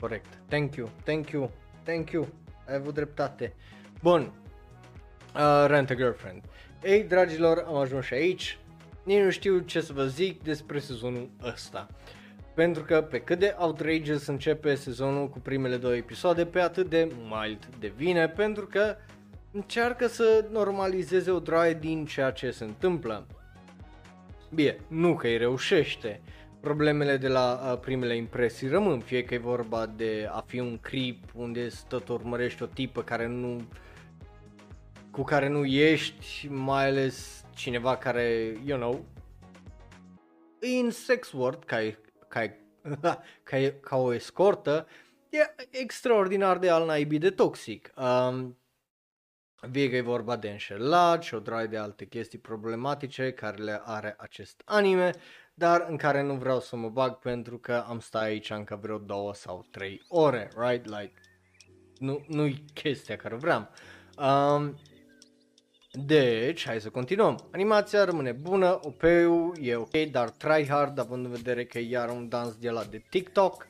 Corect. Thank you, thank you, thank you. Ai avut dreptate. Bun. Uh, Rent a Girlfriend. Ei, dragilor, am ajuns și aici. Nici nu știu ce să vă zic despre sezonul ăsta. Pentru că pe cât de outrageous începe sezonul cu primele două episoade, pe atât de mild devine, pentru că încearcă să normalizeze o draie din ceea ce se întâmplă. Bine, nu că îi reușește. Problemele de la uh, primele impresii rămân, fie că e vorba de a fi un creep unde tot urmărești o tipă care nu cu care nu ești, mai ales cineva care, you know, în sex world, ca, ca, [laughs] ca, ca o escortă, e extraordinar de al naibii de toxic. Um, Vie că e vorba de înșelat și o draie de alte chestii problematice care le are acest anime, dar în care nu vreau să mă bag pentru că am stat aici încă vreo două sau trei ore, right? Like, nu, nu-i chestia care vreau. Um, deci, hai să continuăm. Animația rămâne bună, OP-ul e ok, dar tryhard, având în vedere că e iar un dans de la de TikTok.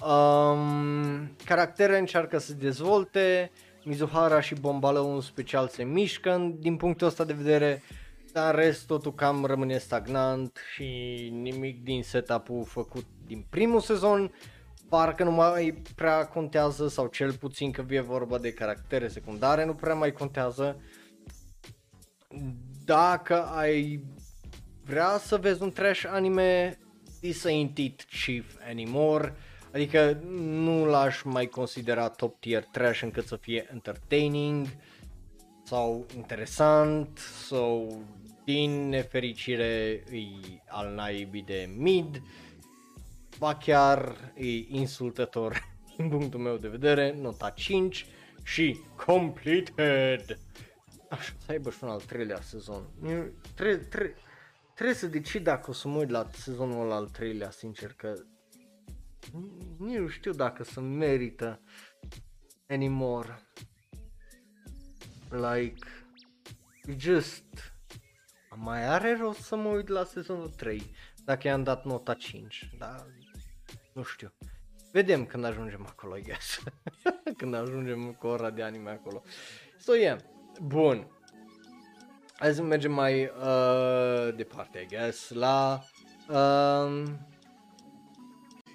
Um, caractere încearcă să se dezvolte, Mizuhara și Bombalău în special se mișcă din punctul ăsta de vedere, dar în rest totul cam rămâne stagnant și nimic din setup-ul făcut din primul sezon parcă nu mai prea contează sau cel puțin că e vorba de caractere secundare nu prea mai contează dacă ai vrea să vezi un trash anime, this ain't it chief anymore. Adică nu l-aș mai considera top tier trash încât să fie entertaining sau interesant sau din nefericire e al naibii de mid ba chiar e insultător [laughs] din punctul meu de vedere, nota 5 și completed. Așa, să aibă și un al treilea sezon. Trebuie, tre- trebuie să decid dacă o să mă uit la sezonul al treilea, sincer, că nici nu știu dacă să merită anymore. Like, just, mai are rost să mă uit la sezonul 3, dacă i-am dat nota 5, da? Nu știu. Vedem când ajungem acolo, I guess. [laughs] când ajungem cu ora de anime acolo. So, yeah. Bun. Hai să mergem mai uh, departe, I guess, la uh,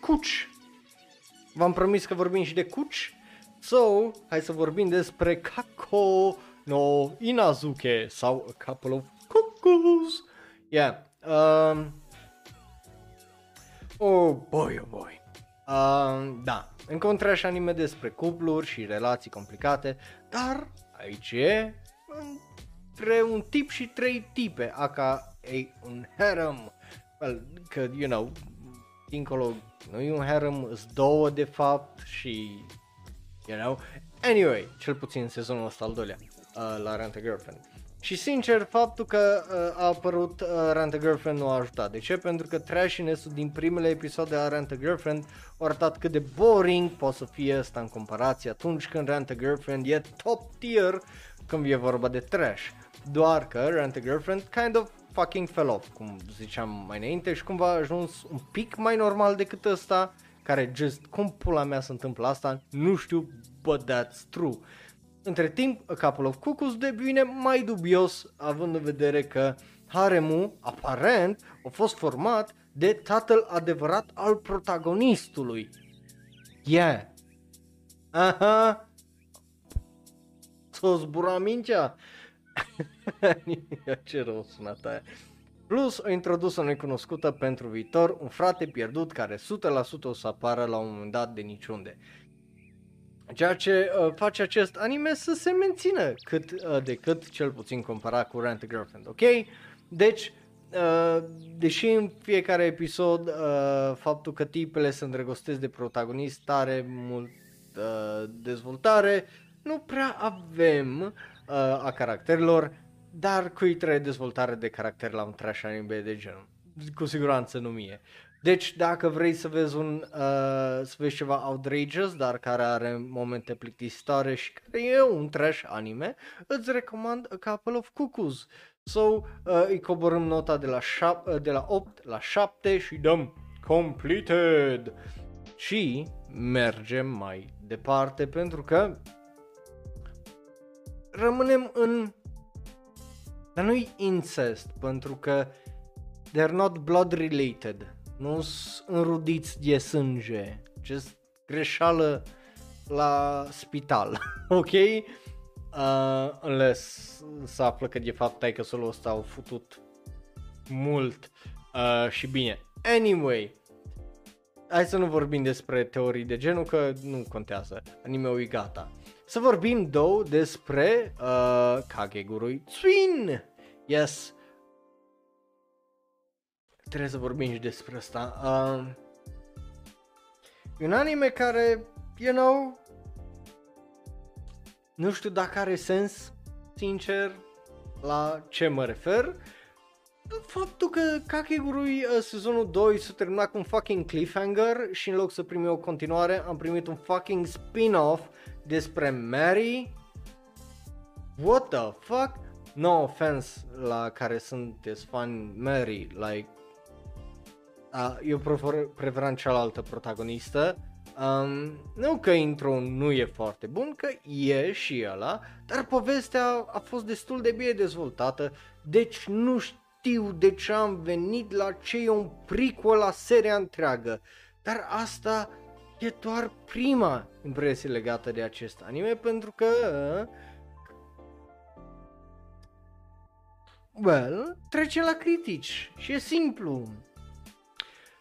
Cuci. V-am promis că vorbim și de Cuci. So, hai să vorbim despre Kako no Inazuke sau A Couple of Cuckoos. Yeah. Um, oh boy, oh boy. Um, da, încă un trash anime despre cupluri și relații complicate, dar aici e între un tip și trei tipe, aka e un harem. Well, că, you know, dincolo, nu e un harem, sunt două de fapt și, you know, anyway, cel puțin sezonul ăsta al doilea uh, la Rent a Girlfriend. Și sincer, faptul că uh, a apărut uh, Rent a Girlfriend nu a ajutat. De ce? Pentru că trashiness din primele episoade a Rent a Girlfriend au arătat cât de boring poate să fie asta în comparație atunci când Rent a Girlfriend e top tier când e vorba de trash. Doar că Rent a Girlfriend kind of fucking fell off, cum ziceam mai înainte și cumva a ajuns un pic mai normal decât ăsta, care just, cum pula mea se întâmplă asta, nu știu, but that's true. Între timp, A Couple of Cuckoos devine mai dubios, având în vedere că haremul, aparent, a fost format de tatăl adevărat al protagonistului. Yeah. Aha. S-o zbura mingea. [laughs] Ce rău sunat aia. Plus, o introdus o necunoscută pentru viitor, un frate pierdut care 100% o să apară la un moment dat de niciunde. Ceea ce uh, face acest anime să se mențină cât uh, de cât, cel puțin comparat cu Rent a Girlfriend, ok? Deci, uh, deși în fiecare episod uh, faptul că tipele se îndrăgostesc de protagonist are mult uh, dezvoltare, nu prea avem uh, a caracterilor, dar cui trebuie dezvoltare de caracter la un trash anime de genul? Cu siguranță nu mie. Deci dacă vrei să vezi un, uh, să vezi ceva outrageous, dar care are momente plictisitoare și care e un trash anime, îți recomand A Couple of Cuckoos. So, uh, îi coborâm nota de la, șap- uh, de la 8 la 7 și dăm completed. Și mergem mai departe pentru că rămânem în... Dar nu-i incest, pentru că they're not blood related nu sunt înrudiți de sânge, just greșeală la spital, [laughs] ok? Uh, unless să află că de fapt tai că solo ăsta au futut mult uh, și bine. Anyway, hai să nu vorbim despre teorii de genul că nu contează, anime-ul e gata. Să vorbim două despre uh, Kagegurui Twin. Yes, trebuie să vorbim și despre asta. Uh, e un anime care, you know, nu știu dacă are sens, sincer, la ce mă refer. Faptul că Kakegurui uh, sezonul 2 s-a terminat cu un fucking cliffhanger și în loc să primim o continuare am primit un fucking spin-off despre Mary. What the fuck? No offense la care sunteți fan Mary, like Uh, eu prefer, preferam cealaltă protagonistă. Um, nu că intro nu e foarte bun, că e și ăla, dar povestea a fost destul de bine dezvoltată, deci nu știu de ce am venit la ce e un prequel la seria întreagă. Dar asta e doar prima impresie legată de acest anime, pentru că... Well, trece la critici și e simplu.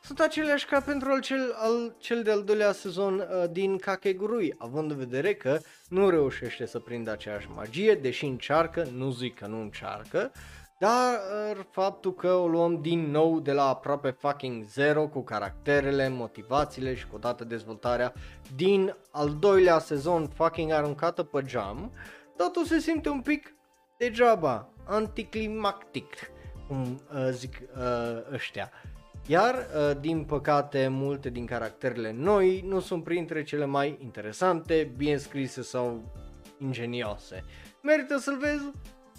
Sunt aceleași ca pentru al cel, al, cel de-al doilea sezon uh, din Kakegurui, având în vedere că nu reușește să prindă aceeași magie, deși încearcă, nu zic că nu încearcă, dar uh, faptul că o luăm din nou de la aproape fucking zero cu caracterele, motivațiile și cu dată dezvoltarea din al doilea sezon fucking aruncată pe geam, totul se simte un pic degeaba, anticlimactic, cum uh, zic uh, ăștia. Iar, uh, din păcate, multe din caracterele noi nu sunt printre cele mai interesante, bine scrise sau ingenioase. Merită să-l vezi?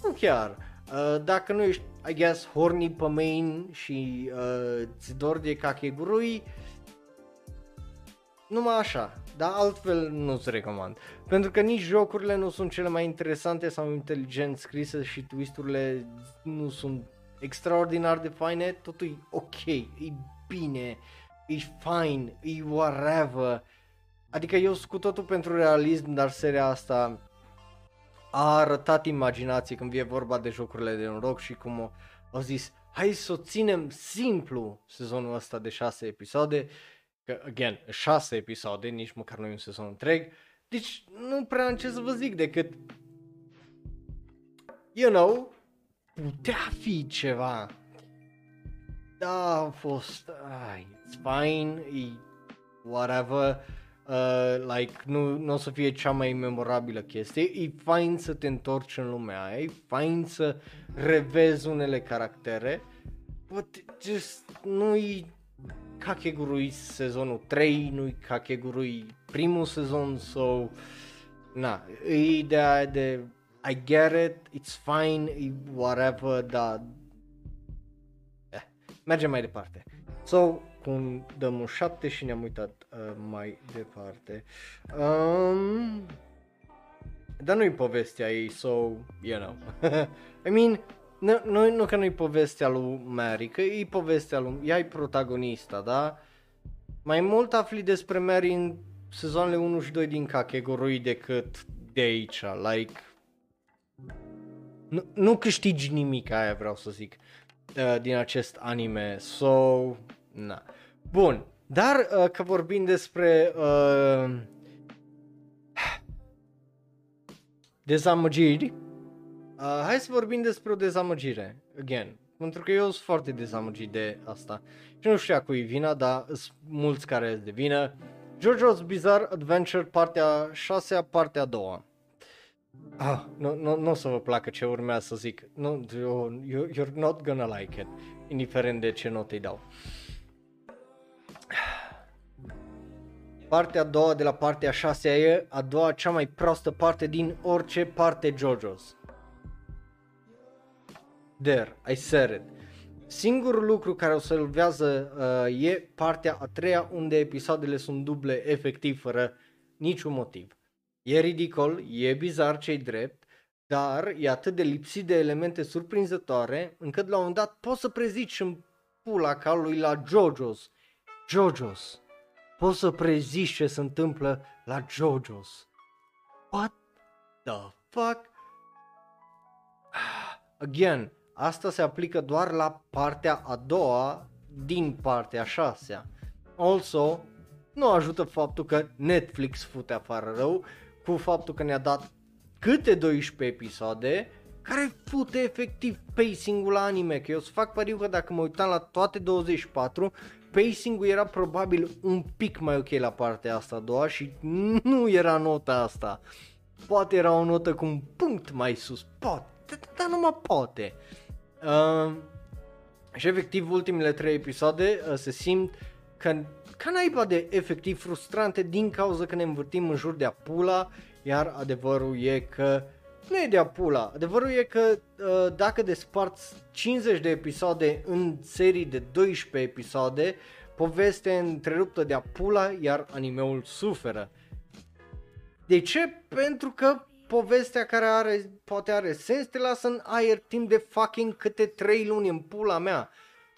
Nu chiar. Uh, dacă nu ești, I guess, horny pe main și uh, ți dor de Kakegurui, numai așa, dar altfel nu-ți recomand. Pentru că nici jocurile nu sunt cele mai interesante sau inteligent scrise și twisturile nu sunt extraordinar de faine, totul e ok, e bine, e fine, e whatever. Adică eu sunt cu totul pentru realism, dar seria asta a arătat imaginație când vine vorba de jocurile de noroc și cum au zis hai să o ținem simplu sezonul ăsta de 6 episoade, că, again, 6 episoade, nici măcar nu e un sezon întreg, deci nu prea am ce să vă zic decât, you know, putea fi ceva. Da, a fost, ai, it's fine, e whatever, uh, like, nu, nu o să fie cea mai memorabilă chestie, e fain să te întorci în lumea aia, e fain să revezi unele caractere, but just nu-i Kakegurui sezonul 3, nu-i Kakegurui primul sezon, so, na, e ideea de I get it, it's fine, e whatever, dar eh, mergem mai departe. So, cum dăm un 7 și ne-am uitat uh, mai departe. Um, dar nu-i povestea ei, so, you know. [laughs] I mean, nu, nu, nu că nu-i povestea lui Mary, că e povestea lui, ea e protagonista, da? Mai mult afli despre Mary în sezoanele 1 și 2 din Kakegurui decât de aici, like... Nu, nu câștigi nimic, aia vreau să zic, uh, din acest anime, so... Na. Bun, dar uh, că vorbim despre uh, dezamăgiri, uh, hai să vorbim despre o dezamăgire, again, pentru că eu sunt foarte dezamăgit de asta. Și nu știu cui vina, dar sunt mulți care sunt de vină. JoJo's Bizarre Adventure, partea 6 partea 2. Ah, nu, nu, nu o să vă placă ce urmează să zic. Nu, you, you're not gonna like it, indiferent de ce note îi dau. Partea a doua de la partea a șasea e a doua cea mai proastă parte din orice parte JoJo's. There, I said it. Singurul lucru care o salvează uh, e partea a treia unde episoadele sunt duble efectiv fără niciun motiv. E ridicol, e bizar cei drept, dar e atât de lipsit de elemente surprinzătoare încât la un moment dat poți să prezici în pula calului la JoJo's. JoJo's. Poți să prezici ce se întâmplă la JoJo's. What the fuck? Again, asta se aplică doar la partea a doua din partea a șasea. Also, nu ajută faptul că Netflix fute afară rău cu faptul că ne-a dat câte 12 episoade care fute efectiv pacing-ul la anime, că eu să fac pariu că dacă mă uitam la toate 24, pacing-ul era probabil un pic mai ok la partea asta a doua și nu era nota asta. Poate era o notă cu un punct mai sus, poate, dar numai poate. Uh, și efectiv ultimele trei episoade uh, se simt că ca naiba de efectiv frustrante din cauza că ne învârtim în jur de apula, iar adevărul e că nu e de apula. Adevărul e că uh, dacă desparți 50 de episoade în serii de 12 episoade, povestea e întreruptă de apula, iar animeul suferă. De ce? Pentru că povestea care are, poate are sens, te lasă în aer timp de fucking câte 3 luni în pula mea.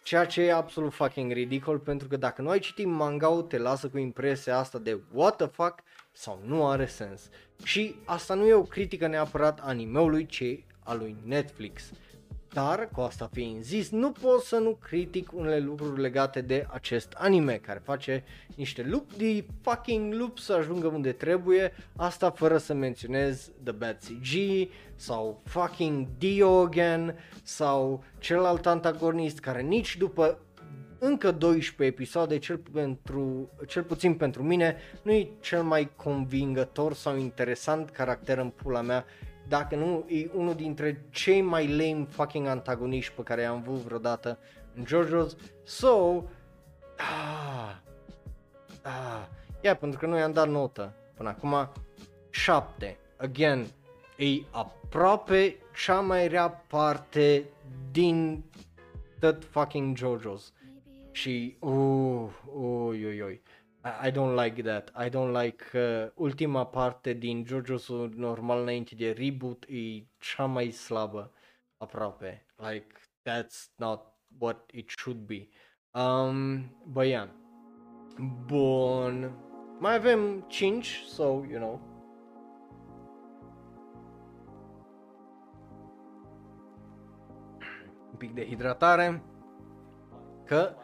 Ceea ce e absolut fucking ridicol pentru că dacă nu ai citit manga te lasă cu impresia asta de what the fuck sau nu are sens. Și asta nu e o critică neapărat animeului, ci a lui Netflix. Dar, cu asta fiind zis, nu pot să nu critic unele lucruri legate de acest anime care face niște loop de fucking loop să ajungă unde trebuie, asta fără să menționez The Bad CG sau fucking Diogen sau celălalt antagonist care nici după încă 12 episoade, cel, pentru, cel puțin pentru mine, nu e cel mai convingător sau interesant caracter în pula mea dacă nu e unul dintre cei mai lame fucking antagoniști pe care i-am avut vreodată în JoJo's. So, ah, ah, yeah, pentru că nu i-am dat notă până acum, 7. Again, e aproape cea mai rea parte din tot fucking JoJo's. Și, uh, ui, ui, ui. I, I don't like that. I don't like uh, ultima parte din JoJo's normal înainte de reboot e cea mai slabă aproape. Like that's not what it should be. Um, băian. Bun. Mai avem 5, so, you know. Un pic de hidratare. Că,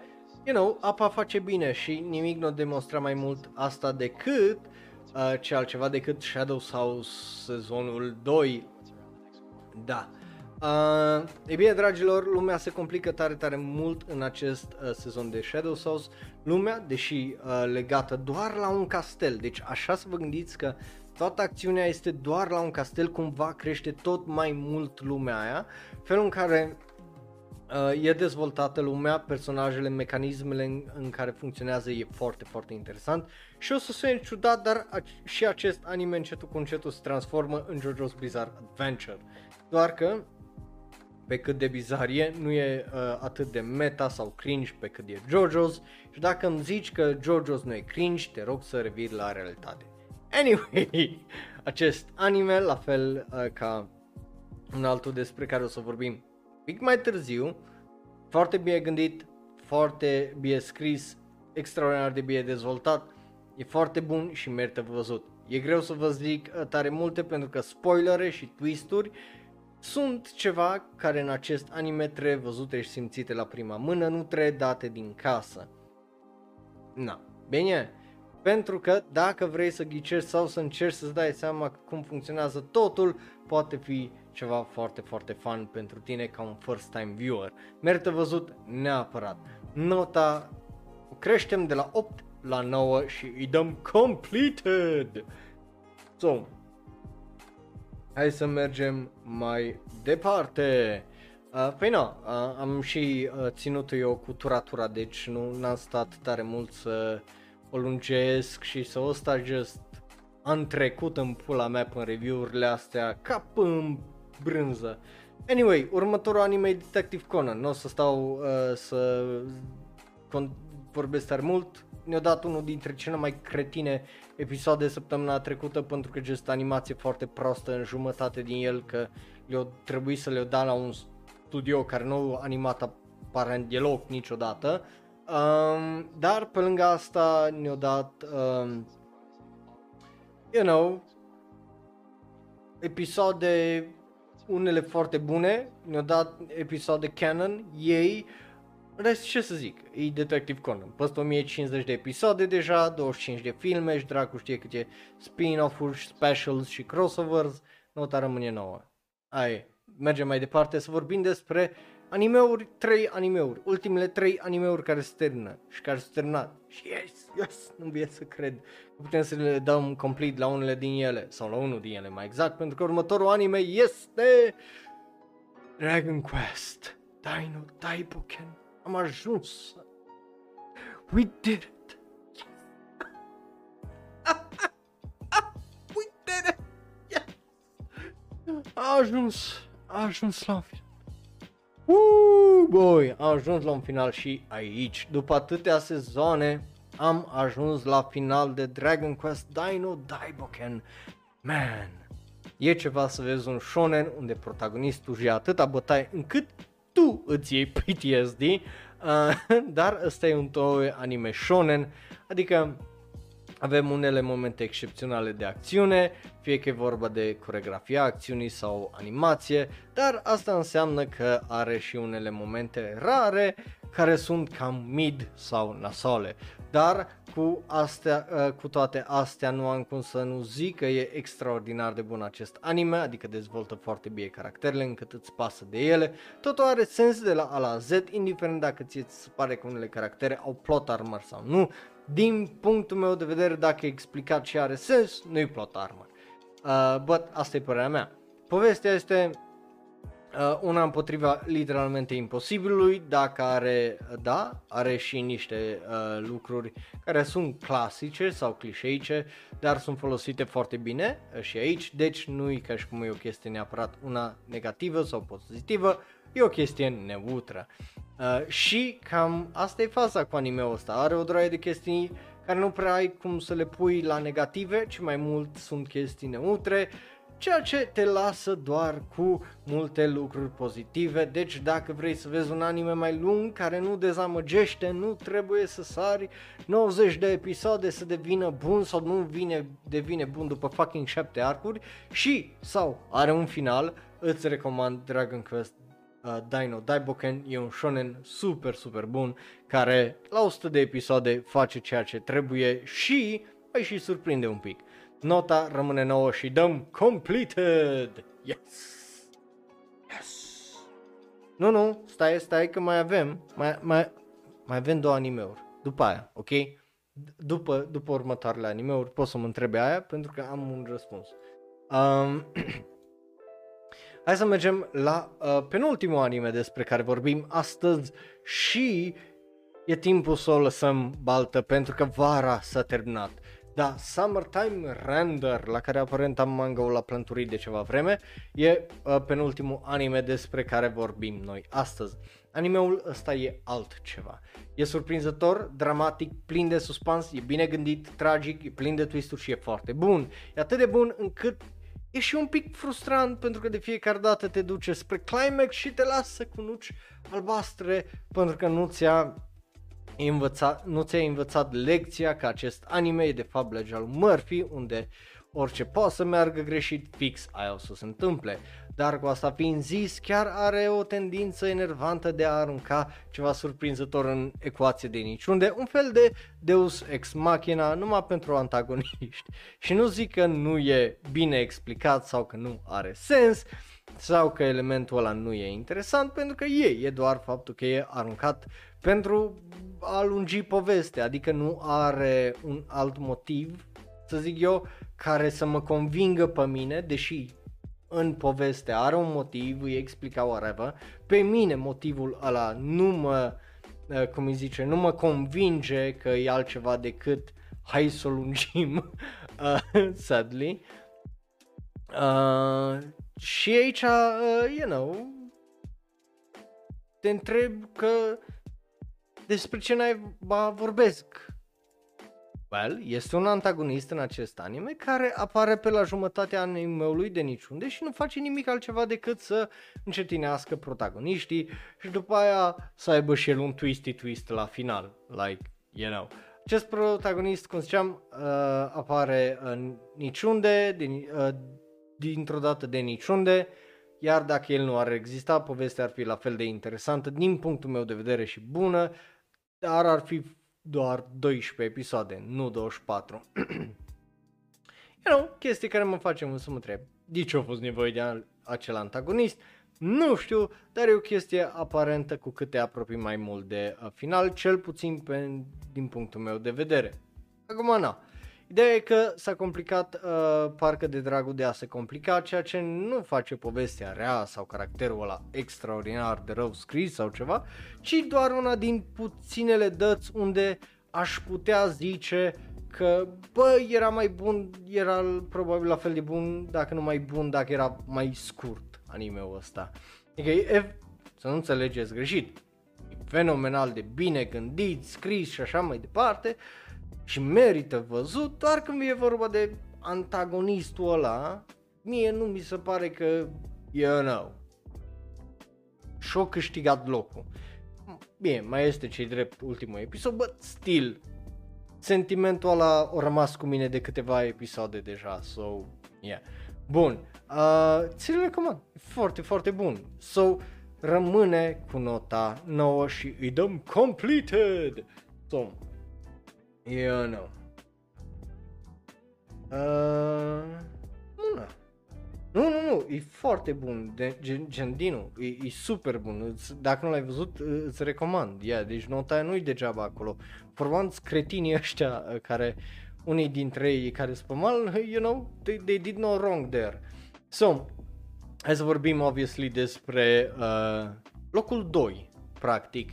you know, apa face bine și nimic nu demonstra mai mult asta decât uh, ce altceva decât Shadows House sezonul 2. Da. Uh, e bine, dragilor, lumea se complică tare, tare mult în acest uh, sezon de Shadow Souls. Lumea, deși uh, legată doar la un castel, deci așa să vă gândiți că toată acțiunea este doar la un castel, cumva crește tot mai mult lumea aia, felul în care uh, e dezvoltată lumea, personajele, mecanismele în, în care funcționează e foarte, foarte interesant și o să sune ciudat, dar a- și acest anime încetul cu încetul se transformă în JoJo's Bizarre Adventure. Doar că pe cât de bizar e, nu e uh, atât de meta sau cringe pe cât e JoJo's și dacă îmi zici că JoJo's nu e cringe, te rog să revii la realitate. Anyway, [laughs] acest anime, la fel uh, ca un altul despre care o să vorbim pic mai târziu, foarte bine gândit, foarte bine scris, extraordinar de bine dezvoltat, e foarte bun și merită văzut. E greu să vă zic uh, tare multe pentru că spoilere și twisturi sunt ceva care în acest anime trebuie văzute și simțite la prima mână, nu trebuie date din casă. Na, bine, pentru că dacă vrei să ghicești sau să încerci să-ți dai seama cum funcționează totul, poate fi ceva foarte, foarte fun pentru tine ca un first time viewer. Merită văzut neapărat. Nota o creștem de la 8 la 9 și îi dăm completed. So, hai să mergem mai departe. Uh, păi nu, uh, am și uh, ținut eu cu turatura, deci nu am stat tare mult să o lungesc și să o sta just am trecut în pula mea până review-urile astea cap în brânză. Anyway, următorul anime e Detective Conan, nu o să stau uh, să con- vorbesc tare mult, ne-a dat unul dintre cele mai cretine episoade săptămâna trecută pentru că just animație foarte prostă în jumătate din el că le-au trebuit să le-o da la un studio care nu a animat aparent deloc niciodată. Um, dar pe lângă asta ne-au dat, um, you know, episoade unele foarte bune, ne-au dat episoade canon, ei, rest ce să zic, e Detective Conan, peste 1050 de episoade deja, 25 de filme și dracu știe câte spin-off-uri, specials și crossovers, nota rămâne nouă. Ai, mergem mai departe să vorbim despre animeuri, trei animeuri, ultimele trei animeuri care se termină și care se terminat. Și yes, yes, nu vine să cred că putem să le dăm complete la unele din ele, sau la unul din ele mai exact, pentru că următorul anime este Dragon Quest Dino Daiboken. Am ajuns. We did it. [laughs] We did it. Yes. A ajuns, a ajuns la un final. Uh, boy, am ajuns la un final și aici. După atâtea sezoane, am ajuns la final de Dragon Quest Dino Daiboken. Man, e ceva să vezi un shonen unde protagonistul ia atâta bătaie încât tu îți iei PTSD, uh, [laughs] dar ăsta e un toy anime shonen, adică avem unele momente excepționale de acțiune, fie că e vorba de coregrafia acțiunii sau animație, dar asta înseamnă că are și unele momente rare care sunt cam mid sau nasole. Dar cu, astea, uh, cu toate astea nu am cum să nu zic că e extraordinar de bun acest anime, adică dezvoltă foarte bine caracterele încât îți pasă de ele. Totul are sens de la A la Z, indiferent dacă ți se pare că unele caractere au plot armor sau nu. Din punctul meu de vedere, dacă e explicat și are sens, nu-i plot armor. Uh, but asta e părerea mea. Povestea este uh, una împotriva literalmente imposibilului, dacă are, da, are și niște uh, lucruri care sunt clasice sau clișeice, dar sunt folosite foarte bine uh, și aici, deci nu e ca și cum e o chestie neapărat una negativă sau pozitivă, e o chestie neutră. Uh, și cam asta e faza cu anime-ul ăsta, are o droaie de chestii care nu prea ai cum să le pui la negative, ci mai mult sunt chestii neutre, ceea ce te lasă doar cu multe lucruri pozitive, deci dacă vrei să vezi un anime mai lung care nu dezamăgește, nu trebuie să sari 90 de episoade să devină bun sau nu vine, devine bun după fucking 7 arcuri. Și sau are un final, îți recomand Dragon Quest uh, Dino Daiboken, e un shonen super super bun care la 100 de episoade face ceea ce trebuie și mai și surprinde un pic. Nota rămâne nouă și dăm completed! Yes! Yes! Nu, nu, stai, stai că mai avem, mai, mai, mai avem două animeuri. După aia, ok? După, după următoarele animeuri poți să mă întrebi aia pentru că am un răspuns. Um, [clears throat] hai să mergem la uh, penultimul anime despre care vorbim astăzi și e timpul să o lăsăm baltă pentru că vara s-a terminat. Da, Summertime Render, la care aparent am manga la plânturit de ceva vreme, e uh, penultimul anime despre care vorbim noi astăzi. Animeul ăsta e altceva. E surprinzător, dramatic, plin de suspans, e bine gândit, tragic, e plin de twist și e foarte bun. E atât de bun încât e și un pic frustrant pentru că de fiecare dată te duce spre climax și te lasă cu nuci albastre pentru că nu ți-a învățat, nu ți-ai învățat lecția că acest anime e de fapt legea lui Murphy, unde orice poate să meargă greșit, fix aia o să se întâmple. Dar cu asta fiind zis, chiar are o tendință enervantă de a arunca ceva surprinzător în ecuație de niciunde, un fel de Deus Ex Machina numai pentru antagoniști. [laughs] Și nu zic că nu e bine explicat sau că nu are sens, sau că elementul ăla nu e interesant, pentru că e, e doar faptul că e aruncat pentru a lungi povestea, adică nu are un alt motiv, să zic eu, care să mă convingă pe mine, deși în poveste are un motiv, îi explica whatever, pe mine motivul ăla nu mă, uh, cum îi zice, nu mă convinge că e altceva decât hai să o lungim, uh, [laughs] sadly. Uh, și aici, uh, you know, te întreb că despre ce naiba vorbesc? Well, este un antagonist în acest anime care apare pe la jumătatea animeului de niciunde și nu face nimic altceva decât să încetinească protagoniștii și după aia să aibă și el un twisty twist la final, like, you know. Acest protagonist, cum ziceam, uh, apare în niciunde, din, uh, dintr-o dată de niciunde, iar dacă el nu ar exista, povestea ar fi la fel de interesantă din punctul meu de vedere și bună, dar ar fi doar 12 episoade, nu 24. you know, chestii care mă face mult să mă întreb. De ce a fost nevoie de acel antagonist? Nu știu, dar e o chestie aparentă cu cât te apropii mai mult de uh, final, cel puțin pe, din punctul meu de vedere. Acum, na, Ideea e că s-a complicat uh, parcă de dragul de a se complica, ceea ce nu face povestea rea sau caracterul ăla extraordinar de rău scris sau ceva, ci doar una din puținele dăți unde aș putea zice că, bă, era mai bun, era probabil la fel de bun, dacă nu mai bun, dacă era mai scurt animeul ăsta. Adică, e, să nu înțelegeți greșit, e fenomenal de bine gândit, scris și așa mai departe, și merită văzut, doar când e vorba de antagonistul ăla, mie nu mi se pare că, you know, și-o câștigat locul. Bine, mai este cei drept ultimul episod, but still, sentimentul ăla a rămas cu mine de câteva episoade deja, so, yeah. Bun, uh, ți-l recomand, foarte, foarte bun. So, rămâne cu nota 9 și îi dăm completed. So, eu nu. Uh, nu, nu, nu, nu, e foarte bun, de, gen, gen Dino, e, e super bun, dacă nu l-ai văzut, îți recomand, yeah, deci nota nu-i degeaba acolo. Formanți cretinii ăștia uh, care, unii dintre ei care sunt mal, you know, they, they did no wrong there. So, hai să vorbim obviously despre uh, locul 2, practic,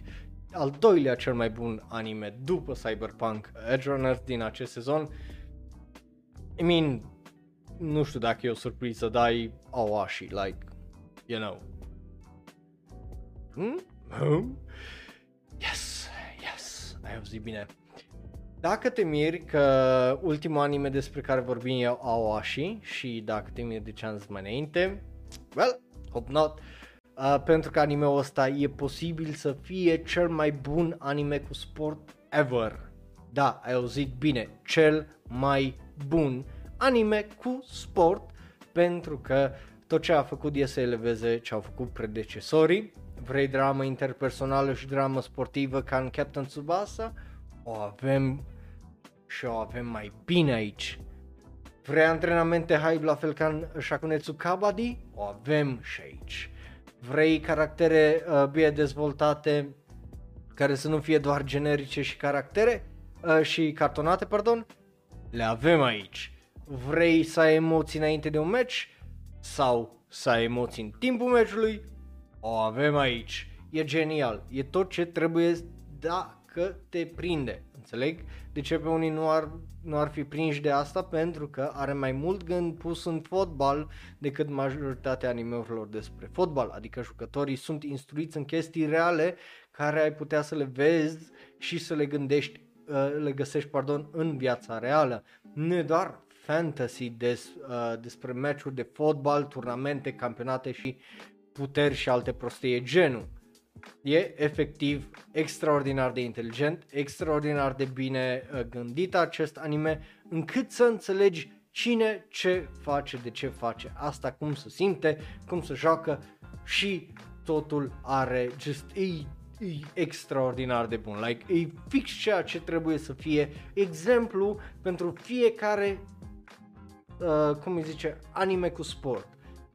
al doilea cel mai bun anime după Cyberpunk Edge Runners din acest sezon. I mean, nu știu dacă e o surpriză, dar e Awashi, like, you know. Hmm? Hmm? Yes, yes, ai auzit bine. Dacă te miri că ultimul anime despre care vorbim eu Aoashi și dacă te miri de ce am zis mai înainte, well, hope not, uh, pentru că animeul ăsta e posibil să fie cel mai bun anime cu sport ever. Da, ai auzit bine, cel mai bun anime cu sport pentru că tot ce a făcut e să eleveze ce au făcut predecesorii. Vrei dramă interpersonală și dramă sportivă ca în Captain Tsubasa? O avem și o avem mai bine aici. Vrei antrenamente hype la fel ca în Shakunetsu Kabaddi? O avem și aici. Vrei caractere uh, bine dezvoltate care să nu fie doar generice și caractere uh, și cartonate, pardon? Le avem aici. Vrei să ai emoții înainte de un match sau să ai emoții în timpul meciului? O avem aici. E genial. E tot ce trebuie dacă te prinde. Înțeleg? De ce pe unii nu ar, nu ar fi prinși de asta? Pentru că are mai mult gând pus în fotbal decât majoritatea animeurilor despre fotbal. Adică jucătorii sunt instruiți în chestii reale care ai putea să le vezi și să le gândești, uh, le găsești, pardon, în viața reală. Nu e doar fantasy des, uh, despre meciuri de fotbal, turnamente, campionate și puteri și alte prostie genul. E efectiv extraordinar de inteligent, extraordinar de bine uh, gândit acest anime, încât să înțelegi cine ce face, de ce face asta, cum se simte, cum se joacă și totul are just e, e extraordinar de bun. Like, e fix ceea ce trebuie să fie exemplu pentru fiecare uh, cum îi zice, anime cu sport.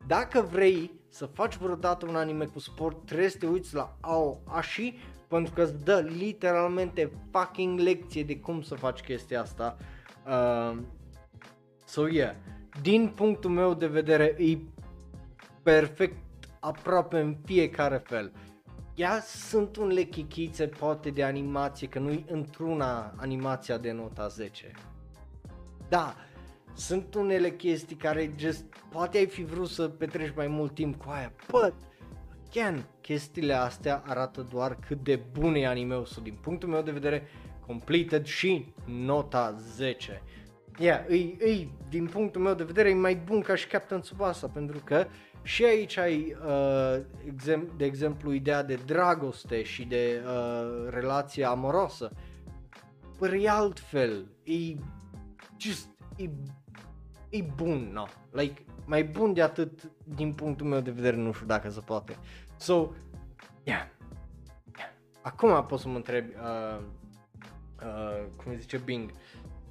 Dacă vrei să faci vreodată un anime cu sport, trebuie să te uiți la Aoashi pentru că îți dă literalmente fucking lecție de cum să faci chestia asta. Uh, so yeah, din punctul meu de vedere e perfect aproape în fiecare fel. Ia sunt unele chichițe poate de animație, că nu-i într-una animația de nota 10. Da, sunt unele chestii care just, poate ai fi vrut să petreci mai mult timp cu aia, but, again, chestiile astea arată doar cât de bun e anime-ul sau din punctul meu de vedere, completed și nota 10. Yeah, e, e, din punctul meu de vedere e mai bun ca și Captain Tsubasa pentru că și aici ai, uh, exem- de exemplu, ideea de dragoste și de uh, relație amorosă. Păi altfel, e just, e e bun, no. Like, mai bun de atât din punctul meu de vedere, nu știu dacă se poate. So, yeah. yeah. Acum pot să mă întreb, uh, uh, cum zice Bing.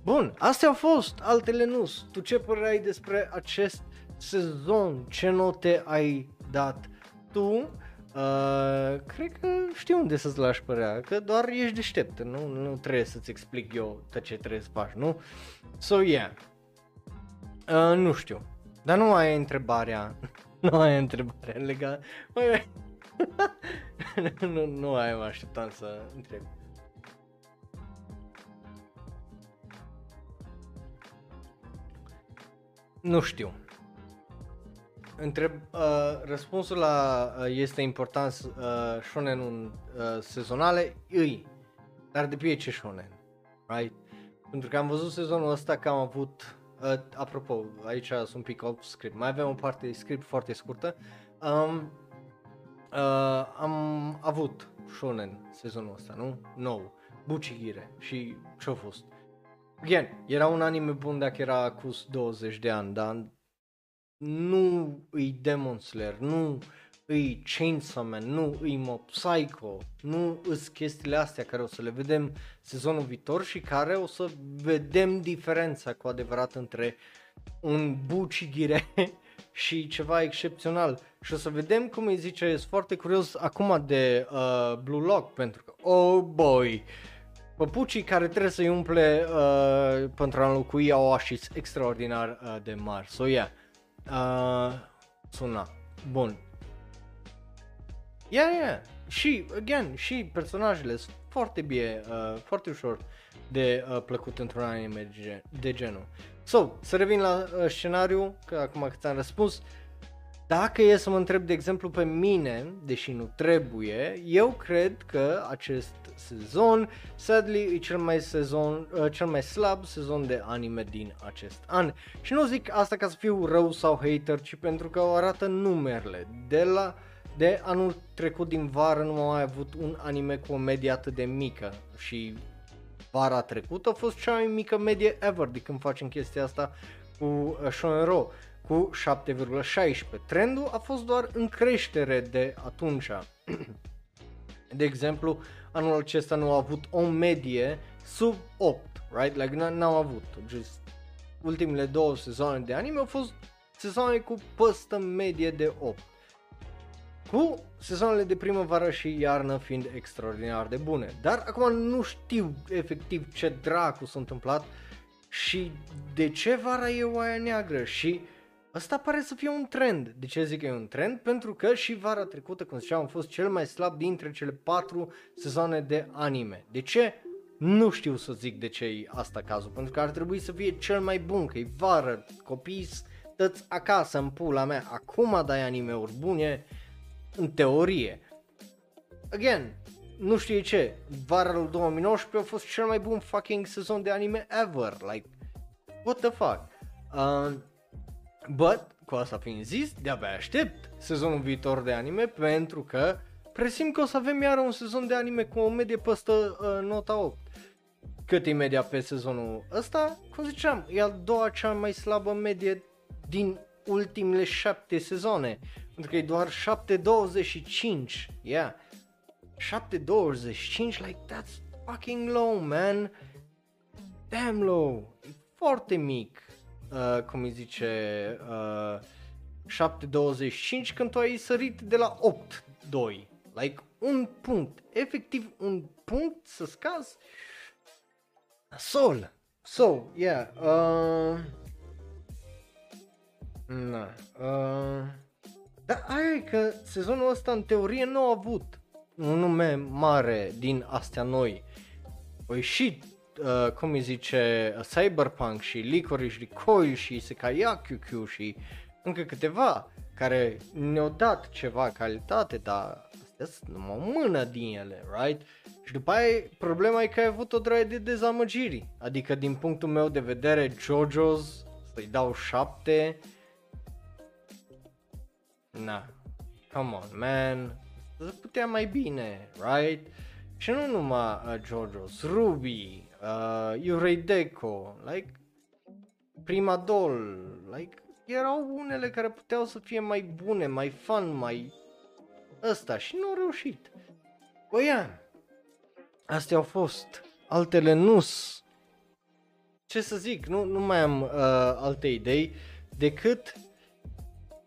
Bun, astea au fost, altele nu. Tu ce părere ai despre acest sezon? Ce note ai dat tu? Uh, cred că știu unde să-ți lași părerea, că doar ești deștept, nu, nu trebuie să-ți explic eu tot ce trebuie să faci, nu? So, yeah, Uh, nu știu. Dar nu ai întrebarea. [laughs] nu ai întrebarea legată. [laughs] nu, nu ai mă așteptam să întreb. Nu știu. Întreb, uh, răspunsul la uh, este important uh, shonen uh, sezonale, îi, dar depinde ce shonen, right? Pentru că am văzut sezonul ăsta că am avut Uh, apropo, aici sunt un pic off script. Mai avem o parte de script foarte scurtă. Um, uh, am avut shonen sezonul ăsta, nu? Nou. Bucigire și ce-a fost. Again, era un anime bun dacă era cu 20 de ani, dar nu îi Demon Slayer, nu îi Chainsaw Man, nu îi Mob Psycho, nu îs chestiile astea care o să le vedem sezonul viitor și care o să vedem diferența cu adevărat între un bucigire [laughs] și ceva excepțional. Și o să vedem cum îi zice, sunt foarte curios acum de uh, Blue Lock pentru că, oh boy, păpucii care trebuie să-i umple uh, pentru a înlocui au așiți extraordinar uh, de mari. So yeah, uh, suna. Bun, Yeah, yeah. Și, again, și personajele sunt foarte bine, uh, foarte ușor de uh, plăcut într-un anime de genul. So, să revin la uh, scenariu, că acum că ți-am răspuns. dacă e să mă întreb, de exemplu, pe mine, deși nu trebuie, eu cred că acest sezon, sadly, e cel mai, sezon, uh, cel mai slab sezon de anime din acest an. Și nu zic asta ca să fiu rău sau hater, ci pentru că o arată numerele. De la de anul trecut din vară nu am mai avut un anime cu o medie atât de mică și vara trecută a fost cea mai mică medie ever de când facem chestia asta cu uh, Shonero cu 7,16. Trendul a fost doar în creștere de atunci. [clears throat] de exemplu, anul acesta nu a avut o medie sub 8, right? Like n-au avut. Just ultimele două sezoane de anime au fost sezoane cu păstă medie de 8. Cu sezoanele de primăvară și iarnă fiind extraordinar de bune. Dar acum nu știu efectiv ce dracu s-a întâmplat și de ce vara e oaia neagră și Asta pare să fie un trend. De ce zic că e un trend? Pentru că și vara trecută, cum ziceam, a fost cel mai slab dintre cele patru sezoane de anime. De ce? Nu știu să zic de ce e asta cazul, pentru că ar trebui să fie cel mai bun, că e vară, copii stăți acasă în pula mea, acum dai anime-uri bune, în teorie. Again, nu știu ce, vara lui 2019 a fost cel mai bun fucking sezon de anime ever, like, what the fuck. Uh, But, cu asta fiind zis, de-abia aștept sezonul viitor de anime pentru că presim că o să avem iară un sezon de anime cu o medie păstă uh, nota 8. Cât e media pe sezonul ăsta? Cum ziceam, e al doua cea mai slabă medie din ultimele șapte sezoane. Pentru că e doar 7.25. Yeah. 7.25, like that's fucking low, man. Damn low. E foarte mic uh, cum îi zice, uh, 7.25 când tu ai sărit de la 8.2. Like un punct, efectiv un punct să scazi. Sol. So, yeah. Uh, na. Uh, dar aia e că sezonul ăsta în teorie nu a avut un nume mare din astea noi. O ieșit uh, cum îi zice, Cyberpunk și Licorice Recoil și Sekai QQ și încă câteva care ne-au dat ceva calitate, dar astea sunt numai o mână din ele, right? Și după aia problema e că ai avut o draie de dezamăgiri, adică din punctul meu de vedere JoJo's să-i dau 7 Na, come on man, să putea mai bine, right? Și nu numai uh, JoJo's, Ruby, uh, Yurei Deco, like Prima Doll, like erau unele care puteau să fie mai bune, mai fun, mai ăsta și nu au reușit. Băia, astea au fost, altele nu Ce să zic, nu, nu mai am uh, alte idei decât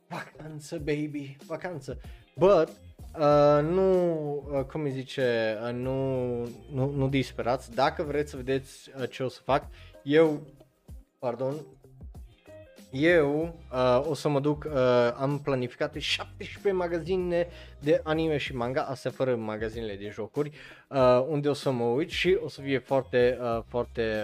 vacanță, baby, vacanță. But Uh, nu, uh, cum îi zice, uh, nu, nu, nu disperați. Dacă vreți să vedeți uh, ce o să fac, eu, pardon, eu uh, o să mă duc, uh, am planificate 17 magazine de anime și manga, astea fără magazinele de jocuri, uh, unde o să mă uit și o să fie foarte, uh, foarte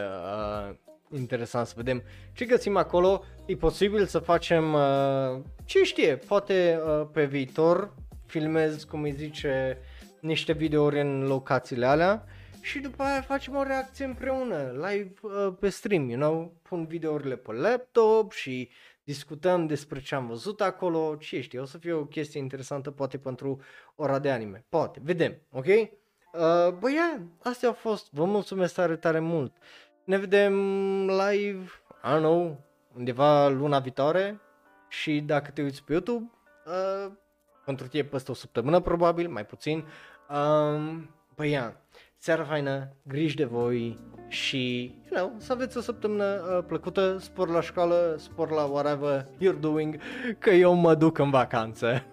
uh, interesant să vedem ce găsim acolo. E posibil să facem, uh, ce știe, poate uh, pe viitor filmez, cum îi zice, niște videouri în locațiile alea și după aia facem o reacție împreună, live uh, pe stream, you know, pun videourile pe laptop și discutăm despre ce am văzut acolo, ce știi, o să fie o chestie interesantă poate pentru ora de anime, poate, vedem, ok? Uh, băi, yeah, astea au fost, vă mulțumesc tare, tare mult. Ne vedem live, I don't know, undeva luna viitoare și dacă te uiți pe YouTube, uh, pentru tine peste o săptămână probabil, mai puțin. Um, păi ia, seara faină, griji de voi și, you know, să aveți o săptămână uh, plăcută, spor la școală, spor la whatever you're doing, că eu mă duc în vacanță.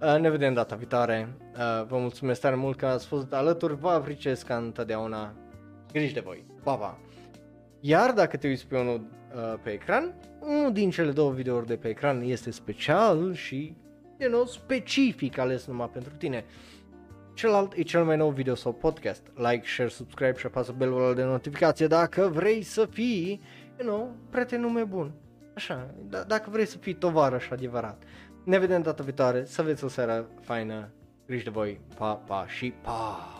uh, ne vedem data viitoare, uh, vă mulțumesc tare mult că ați fost alături, vă apreciez ca întotdeauna, griji de voi, pa, pa! Iar dacă te uiți pe unul uh, pe ecran, unul din cele două videouri de pe ecran este special și, you know, specific ales numai pentru tine. Celălalt e cel mai nou video sau podcast. Like, share, subscribe și apasă belul de notificație dacă vrei să fii, you know, prietenul meu bun. Așa, d- dacă vrei să fii tovarăș adevărat. Ne vedem data viitoare, să aveți o seară faină, grijă de voi, pa, pa și pa!